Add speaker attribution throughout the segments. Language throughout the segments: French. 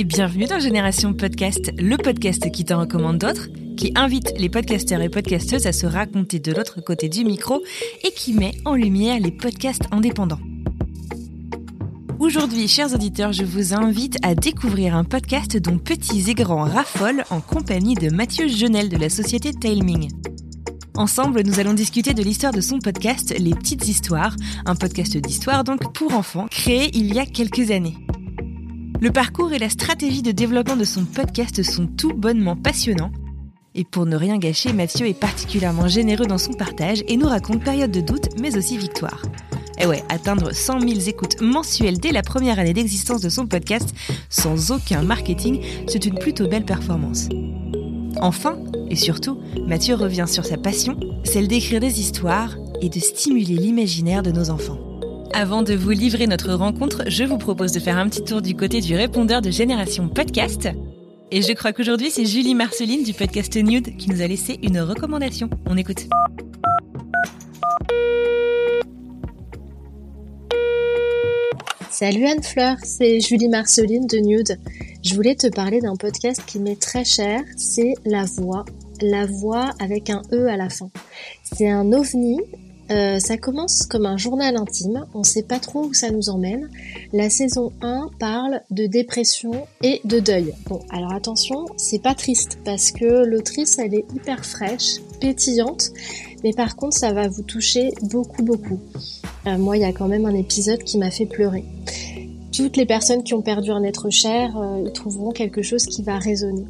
Speaker 1: et bienvenue dans Génération Podcast, le podcast qui t'en recommande d'autres, qui invite les podcasteurs et podcasteuses à se raconter de l'autre côté du micro et qui met en lumière les podcasts indépendants. Aujourd'hui, chers auditeurs, je vous invite à découvrir un podcast dont petits et grands raffolent en compagnie de Mathieu Genel de la société Tailming. Ensemble, nous allons discuter de l'histoire de son podcast Les Petites Histoires, un podcast d'histoire donc pour enfants créé il y a quelques années. Le parcours et la stratégie de développement de son podcast sont tout bonnement passionnants. Et pour ne rien gâcher, Mathieu est particulièrement généreux dans son partage et nous raconte période de doute mais aussi victoire. Et ouais, atteindre 100 000 écoutes mensuelles dès la première année d'existence de son podcast sans aucun marketing, c'est une plutôt belle performance. Enfin, et surtout, Mathieu revient sur sa passion, celle d'écrire des histoires et de stimuler l'imaginaire de nos enfants. Avant de vous livrer notre rencontre, je vous propose de faire un petit tour du côté du répondeur de Génération Podcast. Et je crois qu'aujourd'hui, c'est Julie Marceline du podcast Nude qui nous a laissé une recommandation. On écoute.
Speaker 2: Salut Anne-Fleur, c'est Julie Marceline de Nude. Je voulais te parler d'un podcast qui m'est très cher, c'est La Voix. La Voix avec un E à la fin. C'est un ovni euh, ça commence comme un journal intime, on sait pas trop où ça nous emmène. La saison 1 parle de dépression et de deuil. Bon, alors attention, c'est pas triste parce que l'autrice elle est hyper fraîche, pétillante, mais par contre ça va vous toucher beaucoup beaucoup. Euh, moi, il y a quand même un épisode qui m'a fait pleurer. Toutes les personnes qui ont perdu un être cher, euh, trouveront quelque chose qui va résonner.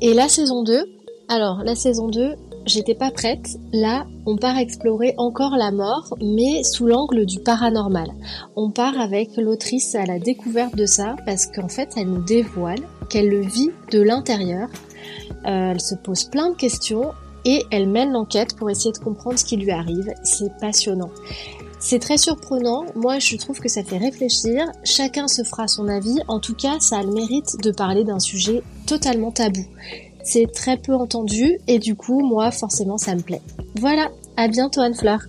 Speaker 2: Et la saison 2, alors la saison 2, j'étais pas prête. Là, on part explorer encore la mort, mais sous l'angle du paranormal. On part avec l'autrice à la découverte de ça, parce qu'en fait, elle nous dévoile qu'elle le vit de l'intérieur. Euh, elle se pose plein de questions et elle mène l'enquête pour essayer de comprendre ce qui lui arrive. C'est passionnant. C'est très surprenant, moi je trouve que ça fait réfléchir, chacun se fera son avis, en tout cas ça a le mérite de parler d'un sujet totalement tabou. C'est très peu entendu et du coup, moi, forcément, ça me plaît. Voilà, à bientôt Anne-Fleur.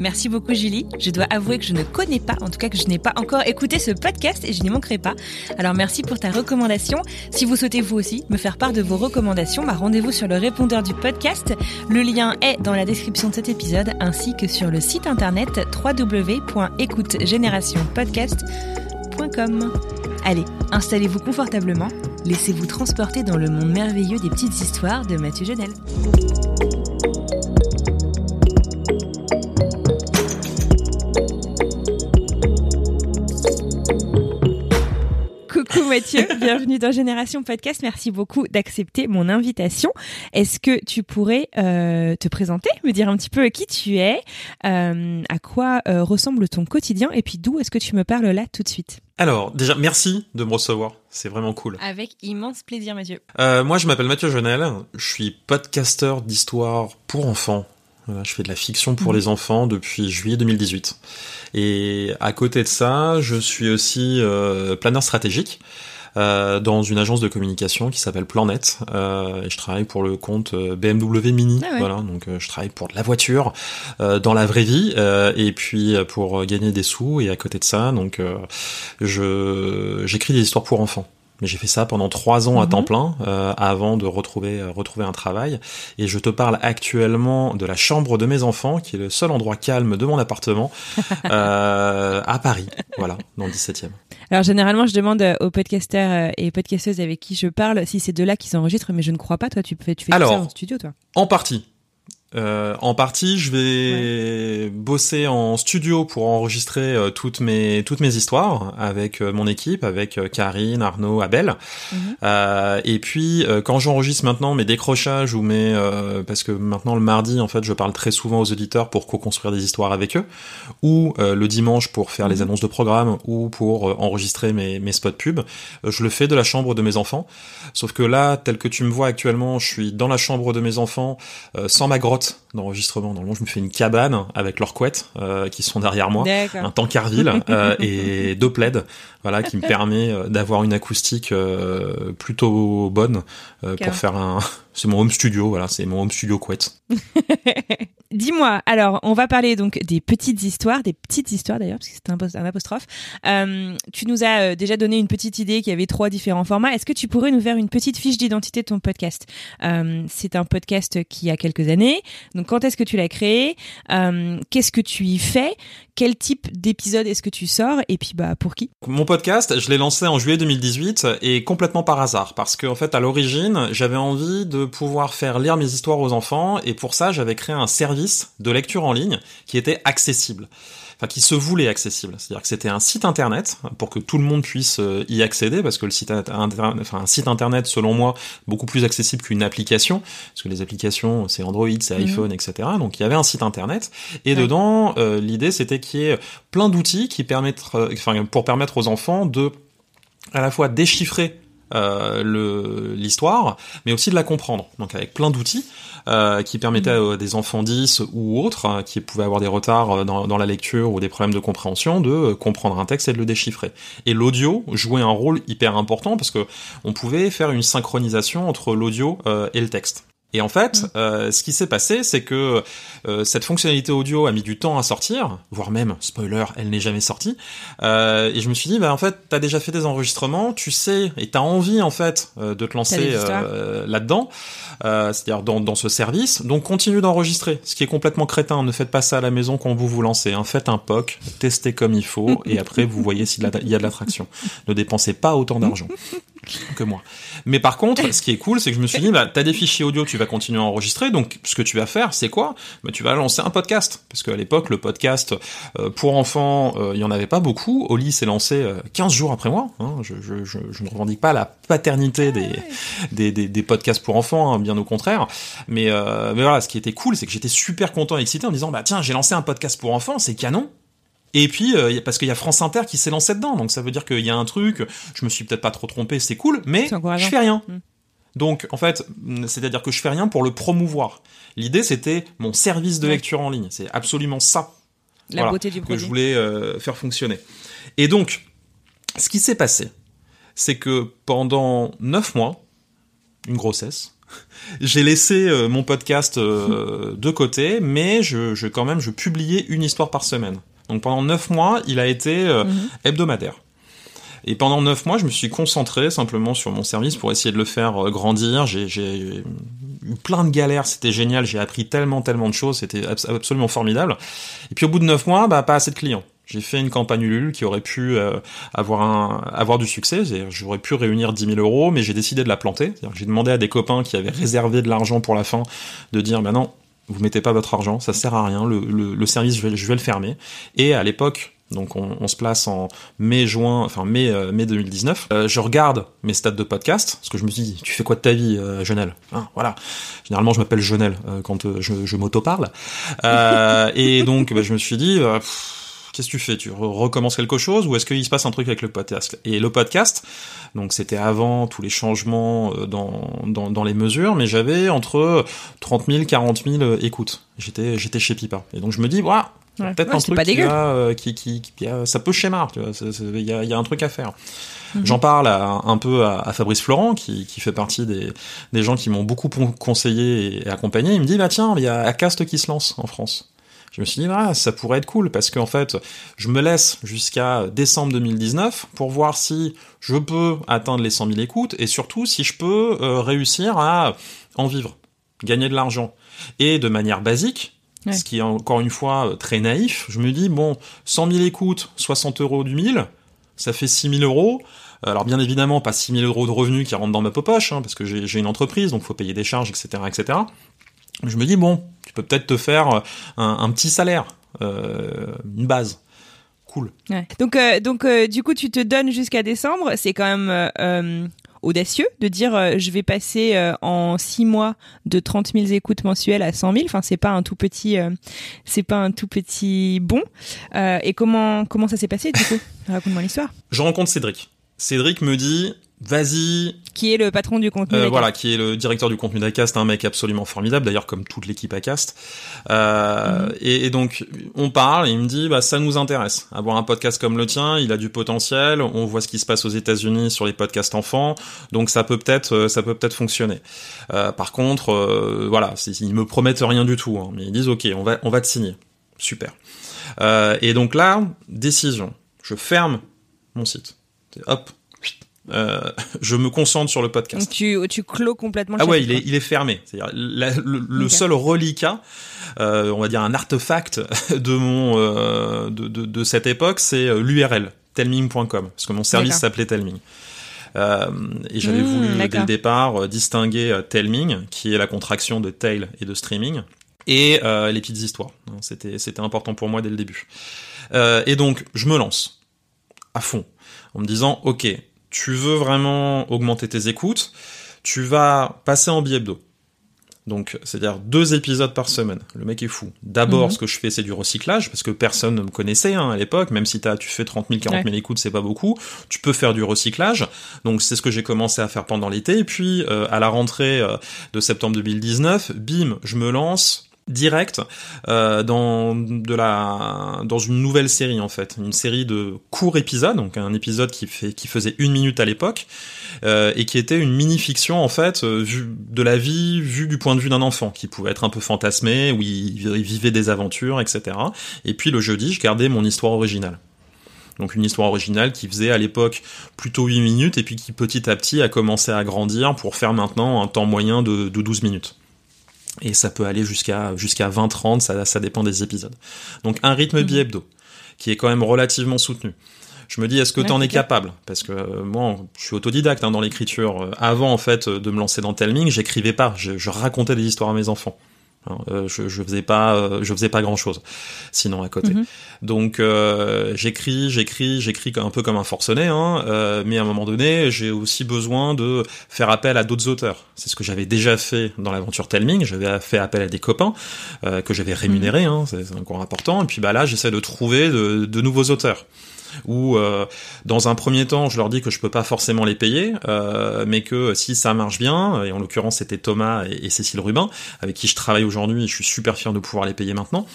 Speaker 1: Merci beaucoup Julie. Je dois avouer que je ne connais pas, en tout cas que je n'ai pas encore écouté ce podcast et je n'y manquerai pas. Alors merci pour ta recommandation. Si vous souhaitez vous aussi me faire part de vos recommandations, bah, rendez-vous sur le répondeur du podcast. Le lien est dans la description de cet épisode ainsi que sur le site internet www.écoutegénérationpodcast.com. Allez, installez-vous confortablement, laissez-vous transporter dans le monde merveilleux des petites histoires de Mathieu Genel. Coucou Mathieu, bienvenue dans Génération Podcast. Merci beaucoup d'accepter mon invitation. Est-ce que tu pourrais euh, te présenter, me dire un petit peu qui tu es, euh, à quoi euh, ressemble ton quotidien et puis d'où est-ce que tu me parles là tout de suite?
Speaker 3: Alors, déjà, merci de me recevoir. C'est vraiment cool.
Speaker 1: Avec immense plaisir Mathieu.
Speaker 3: Moi, je m'appelle Mathieu Genel. Je suis podcasteur d'histoire pour enfants. Voilà, je fais de la fiction pour
Speaker 1: Mhm.
Speaker 3: les enfants depuis juillet 2018. Et à côté de ça, je suis aussi euh, planeur stratégique euh, dans une agence de communication qui s'appelle Planet. Euh, et je travaille pour le compte euh, BMW Mini.
Speaker 1: Ah ouais.
Speaker 3: Voilà, donc euh, je travaille pour de la voiture euh, dans la vraie vie euh, et puis pour gagner des sous. Et à côté de ça, donc euh, je j'écris des histoires pour enfants. Mais j'ai fait ça pendant trois ans à
Speaker 1: Mhm.
Speaker 3: temps plein euh, avant de retrouver euh, retrouver un travail. Et je te parle actuellement de la chambre de mes enfants, qui est le seul endroit calme de mon appartement euh, à Paris. Voilà, dans le 17e.
Speaker 1: Alors généralement, je demande aux podcasteurs et podcasteuses avec qui je parle si c'est de là qu'ils enregistrent, mais je ne crois pas. Toi, tu fais, tu fais
Speaker 3: Alors.
Speaker 1: ça en studio, toi.
Speaker 3: En partie. Euh, en partie, je vais bosser en studio pour enregistrer euh, toutes mes toutes mes histoires avec euh, mon équipe, avec euh, Karine, Arnaud, Abel. Euh, et puis quand j'enregistre maintenant mes décrochages ou mes parce que maintenant le mardi en fait je parle très souvent aux auditeurs pour co-construire des histoires avec eux, ou le dimanche pour faire les
Speaker 1: Mhm.
Speaker 3: annonces de programme ou pour enregistrer mes mes spots pubs, je le fais de la chambre de mes enfants. Sauf que là, tel que tu me vois actuellement, je suis dans la chambre de mes enfants, sans ma grotte d'enregistrement. Normalement, je me fais une cabane avec leurs couettes euh, qui sont derrière moi, un tankerville euh, et deux plaids, voilà, qui me permet euh, d'avoir une acoustique euh, plutôt bonne pour faire un. C'est mon home studio, voilà, c'est mon home studio couette.
Speaker 1: Dis-moi, alors, on va parler donc des petites histoires, des petites histoires d'ailleurs, parce que c'est un, pos- un apostrophe. Euh, tu nous as euh, déjà donné une petite idée qu'il y avait trois différents formats. Est-ce que tu pourrais nous faire une petite fiche d'identité de ton podcast? Euh, C'est un podcast qui a quelques années. Donc, quand est-ce que tu l'as créé? Euh, Qu'est-ce que tu y fais? Quel type d'épisode est-ce que tu sors? Et puis, bah, pour qui?
Speaker 3: Mon podcast, je l'ai lancé en juillet 2018 et complètement par hasard parce qu'en fait à l'origine, j'avais envie de pouvoir faire lire mes histoires aux enfants et pour ça, j'avais créé un service de lecture en ligne qui était accessible. Enfin, qui se voulait accessible. C'est-à-dire que c'était un site internet pour que tout le monde puisse euh, y accéder parce que le site inter- enfin, un site internet, selon moi, beaucoup plus accessible qu'une application parce que les applications, c'est Android, c'est
Speaker 1: Mhm.
Speaker 3: iPhone, etc. Donc il y avait un site internet et
Speaker 1: Ouais.
Speaker 3: dedans, euh, l'idée c'était qu'il y ait plein d'outils qui permettent, euh, enfin, pour permettre aux enfants de à la fois déchiffrer euh, l'histoire, mais aussi de la comprendre. Donc avec plein d'outils euh, qui permettaient à des enfants 10 ou autres hein, qui pouvaient avoir des retards euh, dans, dans la lecture ou des problèmes de compréhension de euh, comprendre un texte et de le déchiffrer. Et l'audio jouait un rôle hyper important parce que on pouvait faire une synchronisation entre l'audio euh, et le texte. Et en fait, euh, ce qui s'est passé, c'est que euh, cette fonctionnalité audio a mis du temps à sortir, voire même, spoiler, elle n'est jamais sortie. Euh, et je me suis dit, bah en fait, t'as déjà fait des enregistrements, tu sais, et t'as envie en fait euh, de te lancer euh, là-dedans, euh, c'est-à-dire dans, dans ce service. Donc continue d'enregistrer, ce qui est complètement crétin. Ne faites pas ça à la maison quand vous vous lancez. Hein. Faites un POC, testez comme il faut, et après vous voyez s'il y a de l'attraction. Ne dépensez pas autant d'argent que moi. Mais par contre, ce qui est cool, c'est que je me suis dit, bah, t'as des fichiers audio, tu vas continuer à enregistrer, donc ce que tu vas faire, c'est quoi? Bah, Tu vas lancer un podcast. Parce qu'à l'époque, le podcast euh, pour enfants, euh, il y en avait pas beaucoup. Oli s'est lancé euh, 15 jours après moi. Hein. Je, je, je, je ne revendique pas la paternité des, des, des, des podcasts pour enfants, hein, bien au contraire. Mais, euh, mais voilà, ce qui était cool, c'est que j'étais super content et excité en me disant, bah tiens, j'ai lancé un podcast pour enfants, c'est canon. Et puis, euh, parce qu'il y a France Inter qui s'est lancé dedans, donc ça veut dire qu'il y a un truc, je me suis peut-être pas trop trompé, c'est cool, mais je fais rien.
Speaker 1: Mm.
Speaker 3: Donc, en fait, mm, c'est-à-dire que je fais rien pour le promouvoir. L'idée, c'était mon service de lecture en ligne. C'est absolument ça
Speaker 1: La
Speaker 3: Voilà,
Speaker 1: beauté du
Speaker 3: que
Speaker 1: produit.
Speaker 3: je voulais euh, faire fonctionner. Et donc, ce qui s'est passé, c'est que pendant neuf mois, une grossesse, j'ai laissé euh, mon podcast euh, de côté, mais je, je quand même je publiais une histoire par semaine. Donc pendant neuf mois, il a été euh,
Speaker 1: Mhm.
Speaker 3: hebdomadaire. Et pendant neuf mois, je me suis concentré simplement sur mon service pour essayer de le faire euh, grandir. J'ai eu plein de galères, c'était génial. J'ai appris tellement, tellement de choses, c'était abs- absolument formidable. Et puis au bout de neuf mois, bah pas assez de clients. J'ai fait une campagne Ulule qui aurait pu euh, avoir un avoir du succès. J'aurais pu réunir 10 000 euros, mais j'ai décidé de la planter. J'ai demandé à des copains qui avaient réservé de l'argent pour la fin de dire, bah non, vous mettez pas votre argent, ça sert à rien. Le, le, le service, je vais, je vais le fermer. Et à l'époque, donc on, on se place en mai, juin, enfin mai, euh, mai 2019. euh, je regarde mes stats de podcast parce que je me dit, tu fais quoi de ta vie, euh, Jonel? Hein, Voilà. Généralement, je m'appelle Jonel euh, quand euh, je, je m'auto-parle. Euh, et donc, bah, je me suis dit. euh, pff, Qu'est-ce que tu fais? Tu re- recommences quelque chose ou est-ce qu'il se passe un truc avec le podcast? Et le podcast, donc c'était avant tous les changements euh, dans, dans, dans les mesures, mais j'avais entre 30 000, 40 000 euh, écoutes. J'étais j'étais chez Pipa. Et donc je me dis, ouais,
Speaker 1: Ouais.
Speaker 3: peut-être
Speaker 1: Ouais,
Speaker 3: un truc
Speaker 1: pas
Speaker 3: qui, euh, qui, qui, qui- a- ça peut schémar, tu vois. Il y a, il y a un truc à faire.
Speaker 1: Mhm.
Speaker 3: J'en parle à- un peu à, à Fabrice Florent, qui, qui fait partie des, des gens qui m'ont beaucoup conseillé et accompagné. Il me dit, bah tiens, il y a Acast qui se lance en France. Je me suis dit, ah, ça pourrait être cool, parce qu'en fait, je me laisse jusqu'à décembre 2019 pour voir si je peux atteindre les 100 000 écoutes, et surtout si je peux euh, réussir à en vivre, gagner de l'argent. Et de manière basique,
Speaker 1: Ouais.
Speaker 3: ce qui est encore une fois euh, très naïf, je me dis, bon, 100 000 écoutes, 60 euros du 1000, ça fait 6 000 euros. Alors bien évidemment, pas 6 000 euros de revenus qui rentrent dans ma poche, hein, parce que j'ai une entreprise, donc faut payer des charges, etc., etc. Je me dis bon, tu peux peut-être te faire un, un petit salaire, euh, une base. Cool.
Speaker 1: Ouais. Donc, euh, donc euh, du coup, tu te donnes jusqu'à décembre. C'est quand même euh, euh, audacieux de dire euh, je vais passer euh, en six mois de 30 000 écoutes mensuelles à 100 000. Enfin, c'est pas un tout petit, euh, c'est pas un tout petit bon. Euh, et comment comment ça s'est passé du coup? Raconte-moi l'histoire.
Speaker 3: Je rencontre Cédric. Cédric me dit vas-y,
Speaker 1: Qui est le patron du contenu
Speaker 3: Euh, voilà, qui est le directeur du contenu d'Acast, un mec absolument formidable, d'ailleurs comme toute l'équipe Acast. Euh,
Speaker 1: Mhm.
Speaker 3: et, et donc on parle, et il me dit bah ça nous intéresse, avoir un podcast comme le tien, il a du potentiel, on voit ce qui se passe aux États-Unis sur les podcasts enfants, donc ça peut peut-être euh, ça peut peut-être fonctionner. Euh, par contre, euh, voilà, ils me promettent rien du tout, hein, mais ils disent ok, on va on va te signer, super. Euh, et donc là, décision, je ferme mon site, hop. Euh, je me concentre sur le podcast.
Speaker 1: Donc tu tu clôt complètement. le
Speaker 3: Ah ouais, il est, il est fermé. C'est-à-dire la- le, seul reliquat, euh, on va dire un artefact de mon euh, de, de, de cette époque, c'est l'URL telming.com parce que mon service s'appelait Telming. Et j'avais
Speaker 1: Mmh,
Speaker 3: voulu dès le départ distinguer Telming, qui est la contraction de tail et de streaming, et les petites histoires. C'était c'était important pour moi dès le début. Et donc je me lance à fond en me disant ok, tu veux vraiment augmenter tes écoutes, tu vas passer en bi-hebdo. Donc, c'est-à-dire deux épisodes par semaine. Le mec est fou. D'abord,
Speaker 1: Mhm.
Speaker 3: ce que je fais, c'est du recyclage, parce que personne ne me connaissait hein, à l'époque. Même si t'as, tu fais 30 000, 40 000 écoutes, c'est pas beaucoup. Tu peux faire du recyclage. Donc, c'est ce que j'ai commencé à faire pendant l'été. Et puis, euh, à la rentrée euh, de septembre 2019, bim, je me lance direct euh, dans de la dans une nouvelle série en fait. Une série de courts épisodes donc un épisode qui fait qui faisait une minute à l'époque euh, et qui était une mini fiction en fait euh, vue de la vie vue du point de vue d'un enfant qui pouvait être un peu fantasmé où il, vivait des aventures etc et puis le jeudi je gardais mon histoire originale. Donc une histoire originale qui faisait à l'époque plutôt 8 minutes et puis qui petit à petit a commencé à grandir pour faire maintenant un temps moyen de, de 12 minutes. Et ça peut aller jusqu'à jusqu'à 20-30, ça, ça dépend des épisodes. Donc un rythme
Speaker 1: Mhm.
Speaker 3: bi-hebdo, qui est quand même relativement soutenu. Je me dis, est-ce que t'en es capable? Parce que euh, moi, je suis autodidacte hein, dans l'écriture. Euh, Avant, en fait, euh, de me lancer dans Telming, j'écrivais pas, je, je racontais des histoires à mes enfants. Hein, euh, je, je faisais pas, euh, je faisais pas grand chose, sinon à côté.
Speaker 1: Mhm.
Speaker 3: Donc euh, j'écris, j'écris, j'écris un peu comme un forcené, hein, euh, mais à un moment donné, j'ai aussi besoin de faire appel à d'autres auteurs. C'est ce que j'avais déjà fait dans l'aventure Telming. J'avais fait appel à des copains euh, que j'avais rémunérés, hein, c'est c'est encore important. Et puis bah là, j'essaie de trouver de, de nouveaux auteurs. Ou euh, dans un premier temps, je leur dis que je peux pas forcément les payer, euh, mais que si ça marche bien, et en l'occurrence c'était Thomas et, et Cécile Rubin, avec qui je travaille aujourd'hui, et je suis super fier de pouvoir les payer maintenant.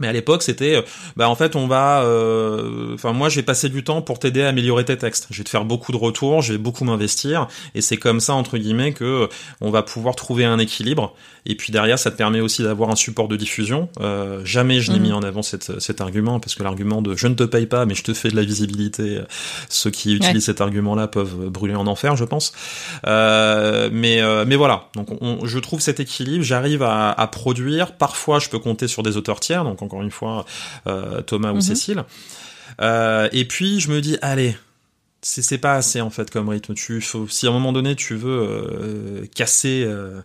Speaker 3: Mais à l'époque, c'était, euh, bah en fait, on va, euh, enfin moi, je vais passer du temps pour t'aider à améliorer tes textes. Je vais te faire beaucoup de retours, je vais beaucoup m'investir, et c'est comme ça entre guillemets que euh, on va pouvoir trouver un équilibre. Et puis derrière, ça te permet aussi d'avoir un support de diffusion. Euh, jamais je n'ai
Speaker 1: Mhm.
Speaker 3: mis en avant cette, cet argument parce que l'argument de je ne te paye pas, mais je te fais de la visibilité. Ceux qui utilisent cet argument-là peuvent brûler en enfer, je pense. Euh, mais euh, mais voilà. Donc on- je trouve cet équilibre. J'arrive à, à produire. Parfois, je peux compter sur des auteurs tiers. Donc encore une fois, euh, Thomas ou
Speaker 1: Mhm.
Speaker 3: Cécile. Euh, et puis je me dis allez. C'est pas assez en fait comme rythme. Tu faut si à un moment donné tu veux euh, casser euh,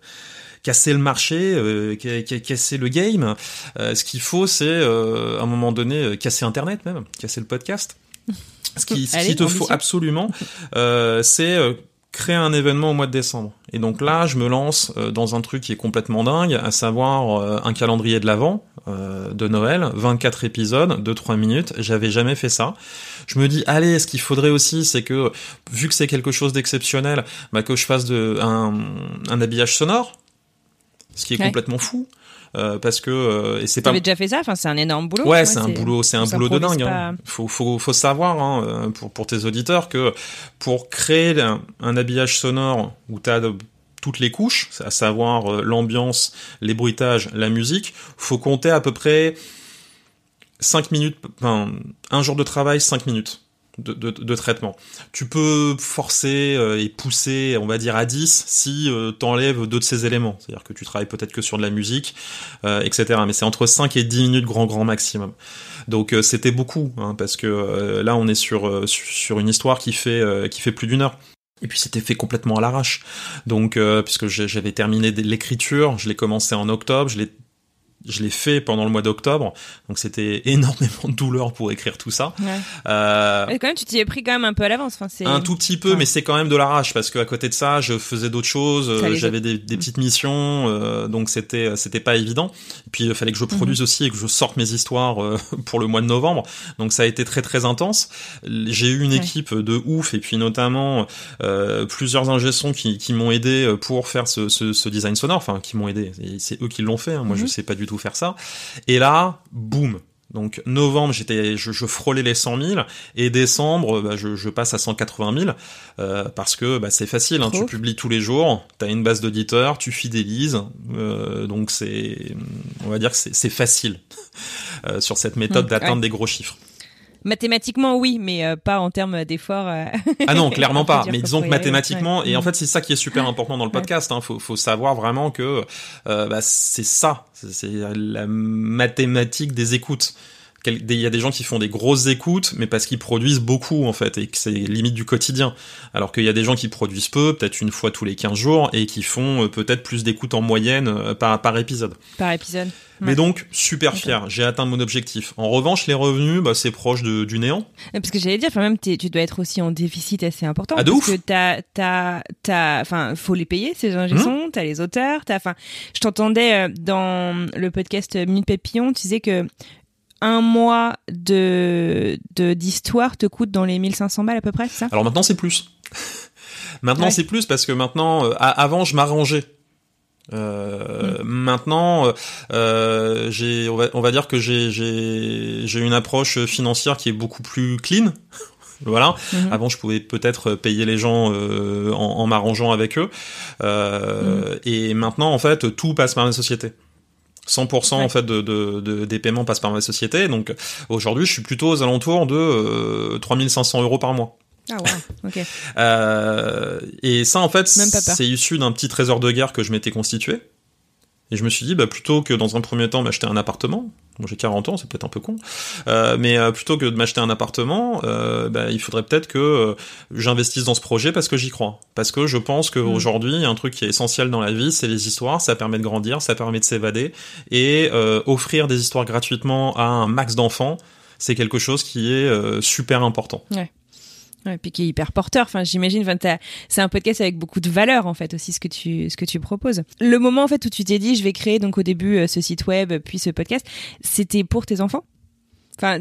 Speaker 3: casser le marché, euh, ca- ca- casser le game, ce qu'il faut c'est à un moment donné casser Internet même, casser le podcast. Ce qui, ce
Speaker 1: Allez,
Speaker 3: qu'il te faut absolument, c'est créer un événement au mois de décembre. Et donc là, je me lance euh, dans un truc qui est complètement dingue, à savoir euh, un calendrier de l'Avent euh, de Noël, 24 épisodes de 3 minutes. J'avais jamais fait ça. Je me dis, allez, ce qu'il faudrait aussi, c'est que, vu que c'est quelque chose d'exceptionnel, bah, que je fasse de, un, un habillage sonore, ce qui est
Speaker 1: Ouais.
Speaker 3: complètement fou. Euh, parce que euh, et c'est pas
Speaker 1: T'avais déjà fait ça? Enfin, c'est un énorme boulot.
Speaker 3: Ouais, c'est un boulot, c'est un boulot de dingue. Hein. Faut, faut, faut savoir hein, euh, pour, pour tes auditeurs que pour créer un, un habillage sonore où t'as toutes les couches, à savoir euh, l'ambiance, les bruitages, la musique, faut compter à peu près 5 minutes, enfin, un jour de travail, 5 minutes. De, traitement. Tu peux forcer euh, et pousser, on va dire à 10 si euh, t'enlèves deux de ces éléments. C'est-à-dire que tu travailles peut-être que sur de la musique, euh, etc. Mais c'est entre 5 et 10 minutes grand grand maximum. Donc c'était beaucoup, hein, parce que là on est sur, sur une histoire qui fait, qui fait plus d'une heure. Et puis c'était fait complètement à l'arrache. Donc puisque j'avais terminé l'écriture, je l'ai commencé en octobre, je l'ai je l'ai fait pendant le mois d'octobre, donc c'était énormément de douleur pour écrire tout ça.
Speaker 1: Ouais. Euh, quand même, tu t'y es pris quand même un peu à l'avance. Enfin, c'est
Speaker 3: un tout petit peu, mais c'est quand même de l'arrache parce qu'à côté de ça, je faisais d'autres choses, euh, j'avais des, des, petites missions, euh, donc c'était c'était pas évident. Et puis il fallait que je produise mhm. aussi et que je sorte mes histoires euh, pour le mois de novembre, donc ça a été très très intense. J'ai eu une équipe de ouf et puis notamment plusieurs ingénieurs qui, qui m'ont aidé pour faire ce, ce, ce, design sonore, enfin qui m'ont aidé. C'est eux qui l'ont fait. Hein. Moi, je mhm. sais pas du tout faire ça. Et là, boum. Donc novembre, j'étais, je, je, frôlais les 100 000 et décembre, bah, je, je, passe à 180 000 euh, parce que bah, c'est facile. Hein, tu publies tous les jours, tu as une base d'auditeurs, tu fidélises, euh, donc c'est, on va dire que c'est facile euh, sur cette méthode mmh, d'atteindre des gros chiffres.
Speaker 1: Mathématiquement, oui, mais euh, pas en termes d'efforts. Euh,
Speaker 3: ah non, clairement pas. Mais disons que mathématiquement, et en fait, c'est ça qui est super important dans le podcast. Hein. Faut, faut savoir vraiment que euh, bah, c'est ça, c'est la mathématique des écoutes il y a des gens qui font des grosses écoutes, mais parce qu'ils produisent beaucoup en fait, et que c'est limite du quotidien. Alors qu'il y a des gens qui produisent peu, peut-être une fois tous les 15 jours, et qui font euh, peut-être plus d'écoutes en moyenne euh, par, par épisode.
Speaker 1: Par épisode.
Speaker 3: Mais donc, super fier, j'ai atteint mon objectif. En revanche, les revenus, bah, c'est proche de, du néant.
Speaker 1: Parce que j'allais dire, enfin même, tu dois être aussi en déficit assez important.
Speaker 3: Ah, de
Speaker 1: parce
Speaker 3: ouf.
Speaker 1: que t'as, t'as, t'as, enfin, faut les payer, ces ingénieurs, mmh. t'as les auteurs, t'as, enfin, je t'entendais euh, dans le podcast Minute Papillon, tu disais que un mois de d'histoire te coûte dans les 1500 balles à peu près, ça?
Speaker 3: Alors maintenant c'est plus. maintenant c'est plus parce que maintenant, euh, avant je m'arrangeais. Euh, mm. Maintenant, euh, j'ai, on va, on va, dire que j'ai, j'ai, j'ai une approche financière qui est beaucoup plus clean. voilà. Mm-hmm. Avant, je pouvais peut-être payer les gens en, en m'arrangeant avec eux. Mm. Et maintenant, en fait, tout passe par la société. 100% en fait de, de, des paiements passent par ma société. Donc aujourd'hui, je suis plutôt aux alentours de euh, 3500 euros par mois.
Speaker 1: Ah ok.
Speaker 3: euh, et ça, en fait, c'est issu d'un petit trésor de guerre que je m'étais constitué. Et je me suis dit, bah, plutôt que dans un premier temps m'acheter un appartement, moi j'ai 40 ans, c'est peut-être un peu con, euh, mais euh, plutôt que de m'acheter un appartement, euh, bah, il faudrait peut-être que euh, j'investisse dans ce projet parce que j'y crois. Parce que je pense qu'aujourd'hui, mm. un truc qui est essentiel dans la vie, c'est les histoires, ça permet de grandir, ça permet de s'évader, et euh, offrir des histoires gratuitement à un max d'enfants, c'est quelque chose qui est super important.
Speaker 1: Ouais. Ouais, puis qui est hyper porteur. Enfin, j'imagine. Enfin, c'est un podcast avec beaucoup de valeur en fait aussi ce que tu ce que tu proposes. Le moment en fait où tu t'es dit je vais créer donc au début euh, ce site web puis ce podcast, c'était pour tes enfants? Enfin,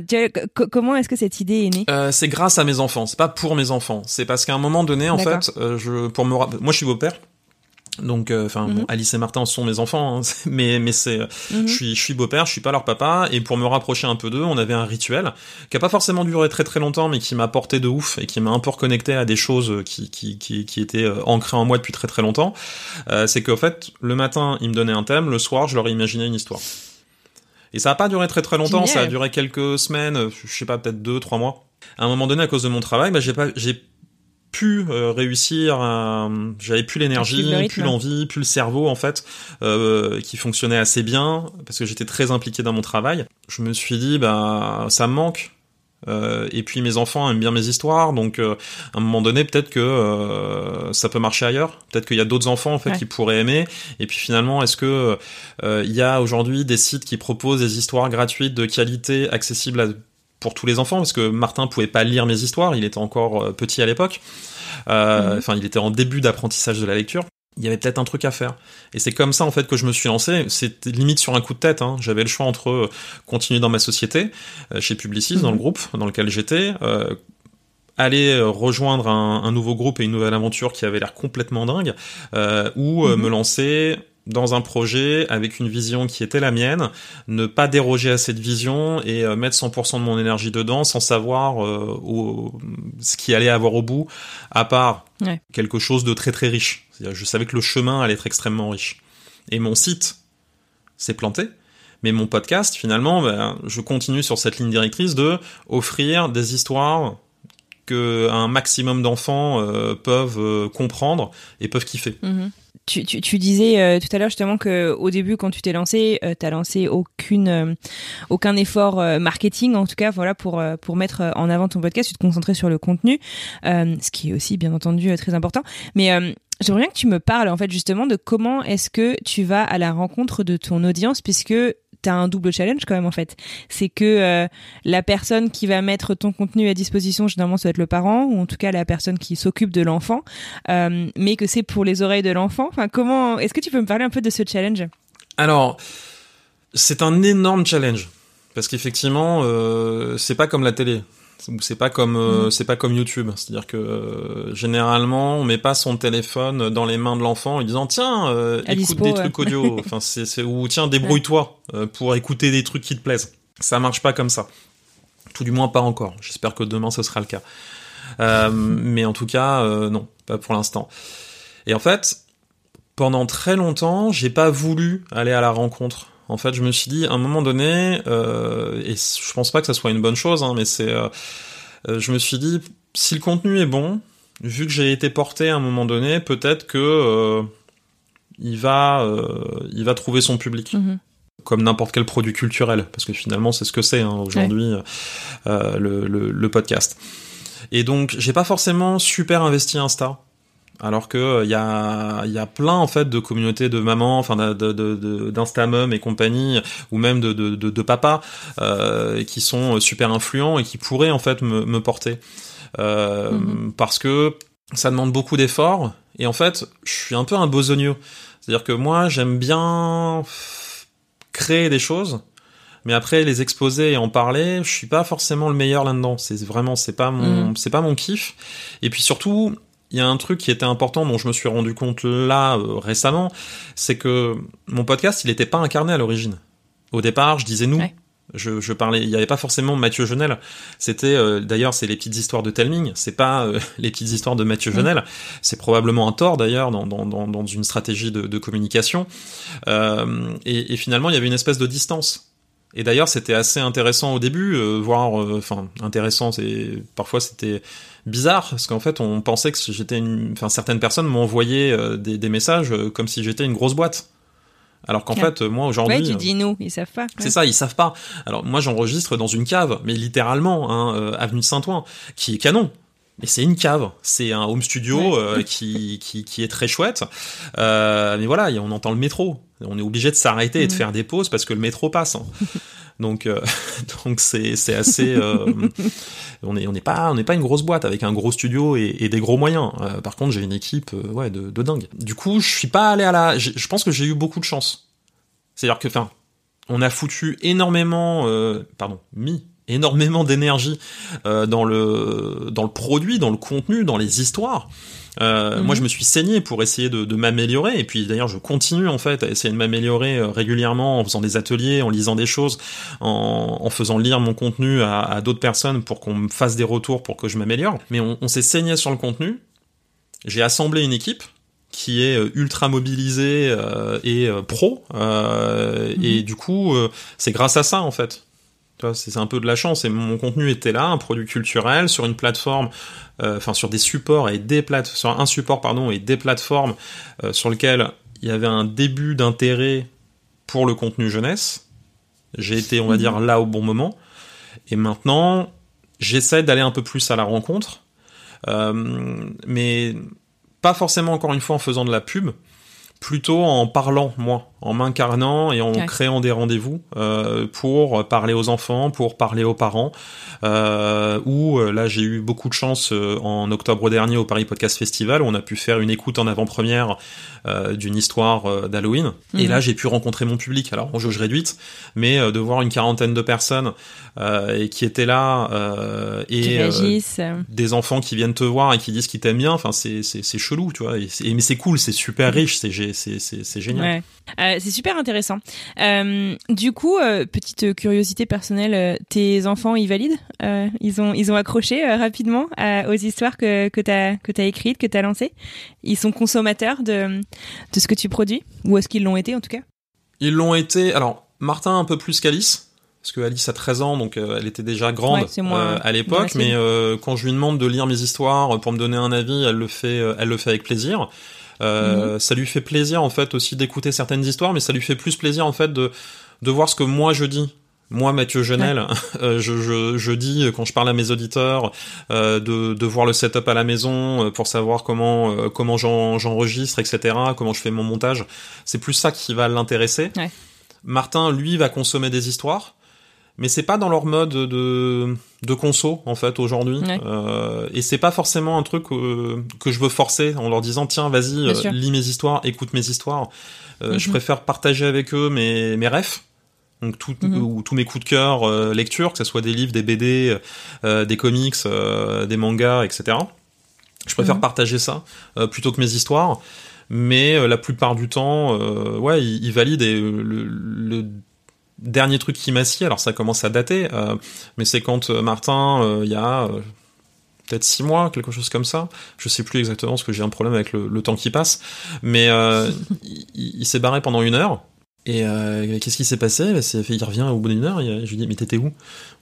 Speaker 1: comment est-ce que cette idée est née?
Speaker 3: Euh, C'est grâce à mes enfants. C'est pas pour mes enfants. C'est parce qu'à un moment donné, en fait, euh, je pour me moi je suis beau-père. Donc, euh, enfin, bon, mhm. Alice et Martin sont mes enfants, hein, mais mais c'est, mhm. je suis je suis beau-père, je suis pas leur papa, et pour me rapprocher un peu d'eux, on avait un rituel qui a pas forcément duré très très longtemps, mais qui m'a porté de ouf et qui m'a un peu reconnecté à des choses qui qui qui, qui étaient euh, ancrées en moi depuis très très longtemps. Euh, c'est qu'en fait, le matin, ils me donnaient un thème, le soir, je leur imaginais une histoire. Et ça a pas duré très très longtemps, ça a duré quelques semaines, je sais pas, peut-être deux, trois mois. À un moment donné, à cause de mon travail, bah, j'ai pas, j'ai pu euh, réussir j'avais plus l'énergie plus l'envie plus le cerveau en fait euh, qui fonctionnait assez bien parce que j'étais très impliqué dans mon travail je me suis dit bah ça me manque euh, et puis mes enfants aiment bien mes histoires, donc à un moment donné peut-être que ça peut marcher ailleurs. Peut-être qu'il y a d'autres enfants en fait qui pourraient aimer. Et puis finalement, est-ce que il y a aujourd'hui des sites qui proposent des histoires gratuites de qualité accessibles à pour tous les enfants parce que Martin pouvait pas lire mes histoires, il était encore euh, petit à l'époque. Euh, mhm. Enfin, il était en début d'apprentissage de la lecture. Il y avait peut-être un truc à faire. Et c'est comme ça en fait que je me suis lancé. C'était limite sur un coup de tête. Hein. J'avais le choix entre euh, continuer dans ma société, chez Publicis, dans le mhm. groupe dans lequel j'étais, aller rejoindre un, nouveau groupe et une nouvelle aventure qui avait l'air complètement dingue, ou mhm. me lancer dans un projet avec une vision qui était la mienne, ne pas déroger à cette vision et euh, mettre 100% de mon énergie dedans sans savoir euh, ce qui allait avoir au bout, à part quelque chose de très très riche. Je savais que le chemin allait être extrêmement riche. Et mon site s'est planté, mais mon podcast, finalement, ben, je continue sur cette ligne directrice de offrir des histoires que un maximum d'enfants euh, peuvent euh, comprendre et peuvent kiffer.
Speaker 1: Mhm. Tu, tu, tu, disais euh, tout à l'heure justement que au début quand tu t'es lancé, euh, t'as lancé aucune aucun effort marketing en tout cas voilà pour pour mettre en avant ton podcast, tu te concentrais sur le contenu, ce qui est aussi bien entendu très important. Mais j'aimerais bien que tu me parles en fait justement de comment est-ce que tu vas à la rencontre de ton audience puisque t'as un double challenge quand même en fait. C'est que euh, la personne qui va mettre ton contenu à disposition, généralement ça va être le parent ou en tout cas la personne qui s'occupe de l'enfant, euh, mais que c'est pour les oreilles de l'enfant. Enfin, comment Est-ce que tu peux me parler un peu de ce challenge?
Speaker 3: Alors, c'est un énorme challenge parce qu'effectivement, euh, c'est pas comme la télé. C'est pas comme euh, mm. c'est pas comme YouTube, c'est-à-dire que euh, généralement on met pas son téléphone dans les mains de l'enfant en lui disant tiens euh, écoute des trucs audio, enfin c'est ou tiens débrouille-toi pour écouter des trucs qui te plaisent. Ça marche pas comme ça, tout du moins pas encore. J'espère que demain ce sera le cas, mais en tout cas non, pas pour l'instant. Et en fait, pendant très longtemps, j'ai pas voulu aller à la rencontre en fait, je me suis dit, à un moment donné, euh, et je pense pas que ça soit une bonne chose, hein, mais c'est, euh, euh, je me suis dit, si le contenu est bon, vu que j'ai été porté à un moment donné, peut-être que il va, il va trouver son public. Mhm. Comme n'importe quel produit culturel, parce que finalement c'est ce que c'est hein, aujourd'hui le, le, podcast. Et donc j'ai pas forcément super investi Insta alors que il euh, y a, plein en fait de communautés de mamans, enfin d'instamum et compagnie, ou même de, de, papas euh, qui sont super influents et qui pourraient en fait me, porter. Euh, mhm. Parce que ça demande beaucoup d'efforts et en fait je suis un peu un besogneux. C'est-à-dire que moi j'aime bien créer des choses, mais après les exposer et en parler, je suis pas forcément le meilleur là-dedans. C'est vraiment c'est pas mon mhm. c'est pas mon kiff. Et puis surtout, il y a un truc qui était important dont je me suis rendu compte là euh, récemment, c'est que mon podcast, il n'était pas incarné à l'origine. Au départ, je disais nous. Je, parlais, il n'y avait pas forcément Mathieu Genel. C'était euh, d'ailleurs, c'est les petites histoires de Telming. C'est pas euh, les petites histoires de Mathieu Genel. C'est probablement un tort d'ailleurs dans, dans, une stratégie de, communication. Et, et, finalement, il y avait une espèce de distance. Et d'ailleurs, c'était assez intéressant au début, voire, enfin, intéressant. C'est parfois c'était bizarre parce qu'en fait on pensait que j'étais une enfin certaines personnes envoyé euh, des, des, messages euh, comme si j'étais une grosse boîte. Alors qu'en fait moi aujourd'hui
Speaker 1: ouais, tu dis nous ils savent pas
Speaker 3: c'est ça ils savent pas. Alors moi j'enregistre dans une cave mais littéralement hein, euh, avenue de Saint-Ouen qui est canon mais c'est une cave, c'est un home studio qui, qui, qui, est très chouette. Euh, mais voilà, on entend le métro. On est obligé de s'arrêter et de mm. faire des pauses parce que le métro passe. Hein. Donc euh, donc c'est c'est assez euh, on est on n'est pas on n'est pas une grosse boîte avec un gros studio et, et des gros moyens. Euh, par contre, j'ai une équipe ouais de, de dingue. Du coup, je suis pas allé à la je pense que j'ai eu beaucoup de chance. C'est-à-dire que enfin, on a foutu énormément pardon, mis énormément d'énergie dans le dans le produit, dans le contenu, dans les histoires. Euh, Moi, je me suis saigné pour essayer de, de m'améliorer. Et puis, d'ailleurs, je continue en fait à essayer de m'améliorer euh, régulièrement en faisant des ateliers, en lisant des choses, en, en faisant lire mon contenu à, à d'autres personnes pour qu'on me fasse des retours pour que je m'améliore. Mais on, on s'est saigné sur le contenu. J'ai assemblé une équipe qui est euh, ultra mobilisée euh, et pro. Et mhm. du coup, c'est grâce à ça en fait c'est un peu de la chance. Et mon contenu était là, un produit culturel sur une plateforme, euh, enfin sur des supports et des plate sur un support pardon et des plateformes euh, sur lequel il y avait un début d'intérêt pour le contenu jeunesse. J'ai été, on va dire, là au bon moment. Et maintenant, j'essaie d'aller un peu plus à la rencontre, euh, mais pas forcément encore une fois en faisant de la pub plutôt en parlant moi, en m'incarnant et en créant des rendez-vous euh, pour parler aux enfants, pour parler aux parents. Euh, où euh, là j'ai eu beaucoup de chance euh, en octobre dernier au Paris Podcast Festival, où on a pu faire une écoute en avant-première d'une histoire d'Halloween. Et mhm. là j'ai pu rencontrer mon public. Alors en jauge réduite, mais de voir une quarantaine de personnes et qui étaient là et des enfants qui viennent te voir et qui disent qu'ils t'aiment bien. Enfin c'est c'est chelou, tu vois. Et mais c'est cool, c'est super mhm. riche, c'est c'est génial.
Speaker 1: Euh, c'est super intéressant. Euh, du coup, euh, petite curiosité personnelle, tes enfants ils valident Ils ont ils ont accroché rapidement aux histoires que que t'as que t'as écrites, que t'as lancées. Ils sont consommateurs de de ce que tu produis ou est-ce qu'ils l'ont été en tout cas?
Speaker 3: Ils l'ont été. Alors Martin un peu plus qu'Alice parce que Alice a 13 ans, donc euh, elle était déjà grande
Speaker 1: Ouais, c'est moins
Speaker 3: euh, à l'époque. Mais euh, quand je lui demande de lire mes histoires pour me donner un avis, elle le fait, elle le fait avec plaisir. Euh, Ça lui fait plaisir en fait aussi d'écouter certaines histoires, mais ça lui fait plus plaisir en fait de de voir ce que moi je dis. Moi, Mathieu Genel, euh, je, je, je dis euh, quand je parle à mes auditeurs euh, de, de voir le setup à la maison pour savoir comment euh, comment j'en- j'enregistre, etc. Comment je fais mon montage. C'est plus ça qui va l'intéresser.
Speaker 1: Ouais.
Speaker 3: Martin, lui, va consommer des histoires, mais c'est pas dans leur mode de de conso en fait aujourd'hui.
Speaker 1: Ouais.
Speaker 3: Euh, et c'est pas forcément un truc euh, que je veux forcer en leur disant tiens vas-y euh, lis mes histoires, écoute mes histoires. Euh, Je
Speaker 1: Mhm.
Speaker 3: préfère partager avec eux mes mes refs. Donc tout,
Speaker 1: Mhm.
Speaker 3: ou tous mes coups de cœur euh, lecture, que ce soit des livres, des BD, euh, des comics, euh, des mangas, etc. Je préfère
Speaker 1: Mhm.
Speaker 3: partager ça euh, plutôt que mes histoires. Mais euh, la plupart du temps, euh, ouais, ils, ils valident et le, le dernier truc qui m'a scié, alors ça commence à dater, euh, mais c'est quand euh, Martin, euh, il y a peut-être six mois, quelque chose comme ça. Je sais plus exactement parce que j'ai un problème avec le, le temps qui passe, mais il, s'est barré pendant une heure. Et qu'est-ce qui s'est passé? Bah, Il revient au bout d'une heure. Et je lui dis mais t'étais où?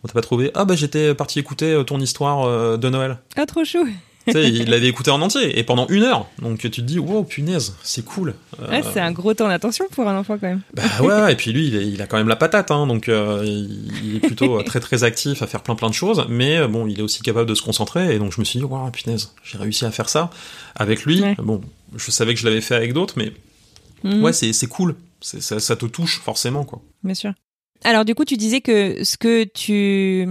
Speaker 3: On t'a pas trouvé? Ah bah j'étais parti écouter ton histoire de Noël.
Speaker 1: Ah, trop chou.
Speaker 3: Tu sais, il l'avait écouté en entier et pendant une heure. Donc tu te dis wow punaise, c'est cool. Euh,
Speaker 1: Ouais, c'est un gros temps d'attention pour un enfant quand même.
Speaker 3: bah ouais, et puis lui, il, est- il a quand même la patate, hein, donc euh, il, est plutôt euh, très très actif à faire plein plein de choses, mais euh, bon, il est aussi capable de se concentrer, et donc je me suis dit, waouh, punaise, j'ai réussi à faire ça avec lui.
Speaker 1: Ouais.
Speaker 3: Bon, je savais que je l'avais fait avec d'autres, mais
Speaker 1: Mhm.
Speaker 3: ouais, c'est c'est cool, ça, ça te touche forcément, quoi.
Speaker 1: Bien sûr. Alors du coup, tu disais que ce que tu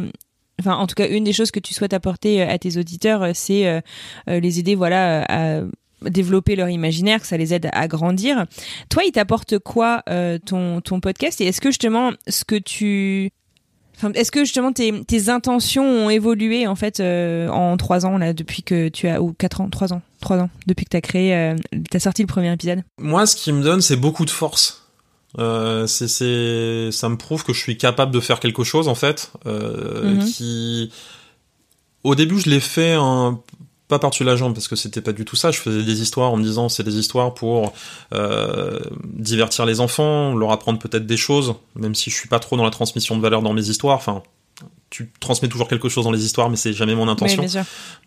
Speaker 1: enfin en tout cas une des choses que tu souhaites apporter euh, à tes auditeurs, euh, c'est euh, les aider voilà à développer leur imaginaire, que ça les aide à grandir. Toi, il t'apporte quoi ton ton podcast? Et est-ce que justement ce que tu est-ce que justement tes, tes intentions ont évolué en fait en trois ans là depuis que tu as ou quatre ans trois ans trois ans depuis que t'as créé euh, t'as sorti le premier épisode?
Speaker 3: Moi, ce qui me donne, c'est beaucoup de force. Euh, c'est, ça me prouve que je suis capable de faire quelque chose en fait, euh,
Speaker 1: Mhm.
Speaker 3: qui, au début, je l'ai fait pas par-dessus la jambe parce que c'était pas du tout ça. Je faisais des histoires en me disant c'est des histoires pour euh, divertir les enfants, leur apprendre peut-être des choses, même si je suis pas trop dans la transmission de valeur dans mes histoires. Enfin, tu transmets toujours quelque chose dans les histoires, mais c'est jamais mon intention.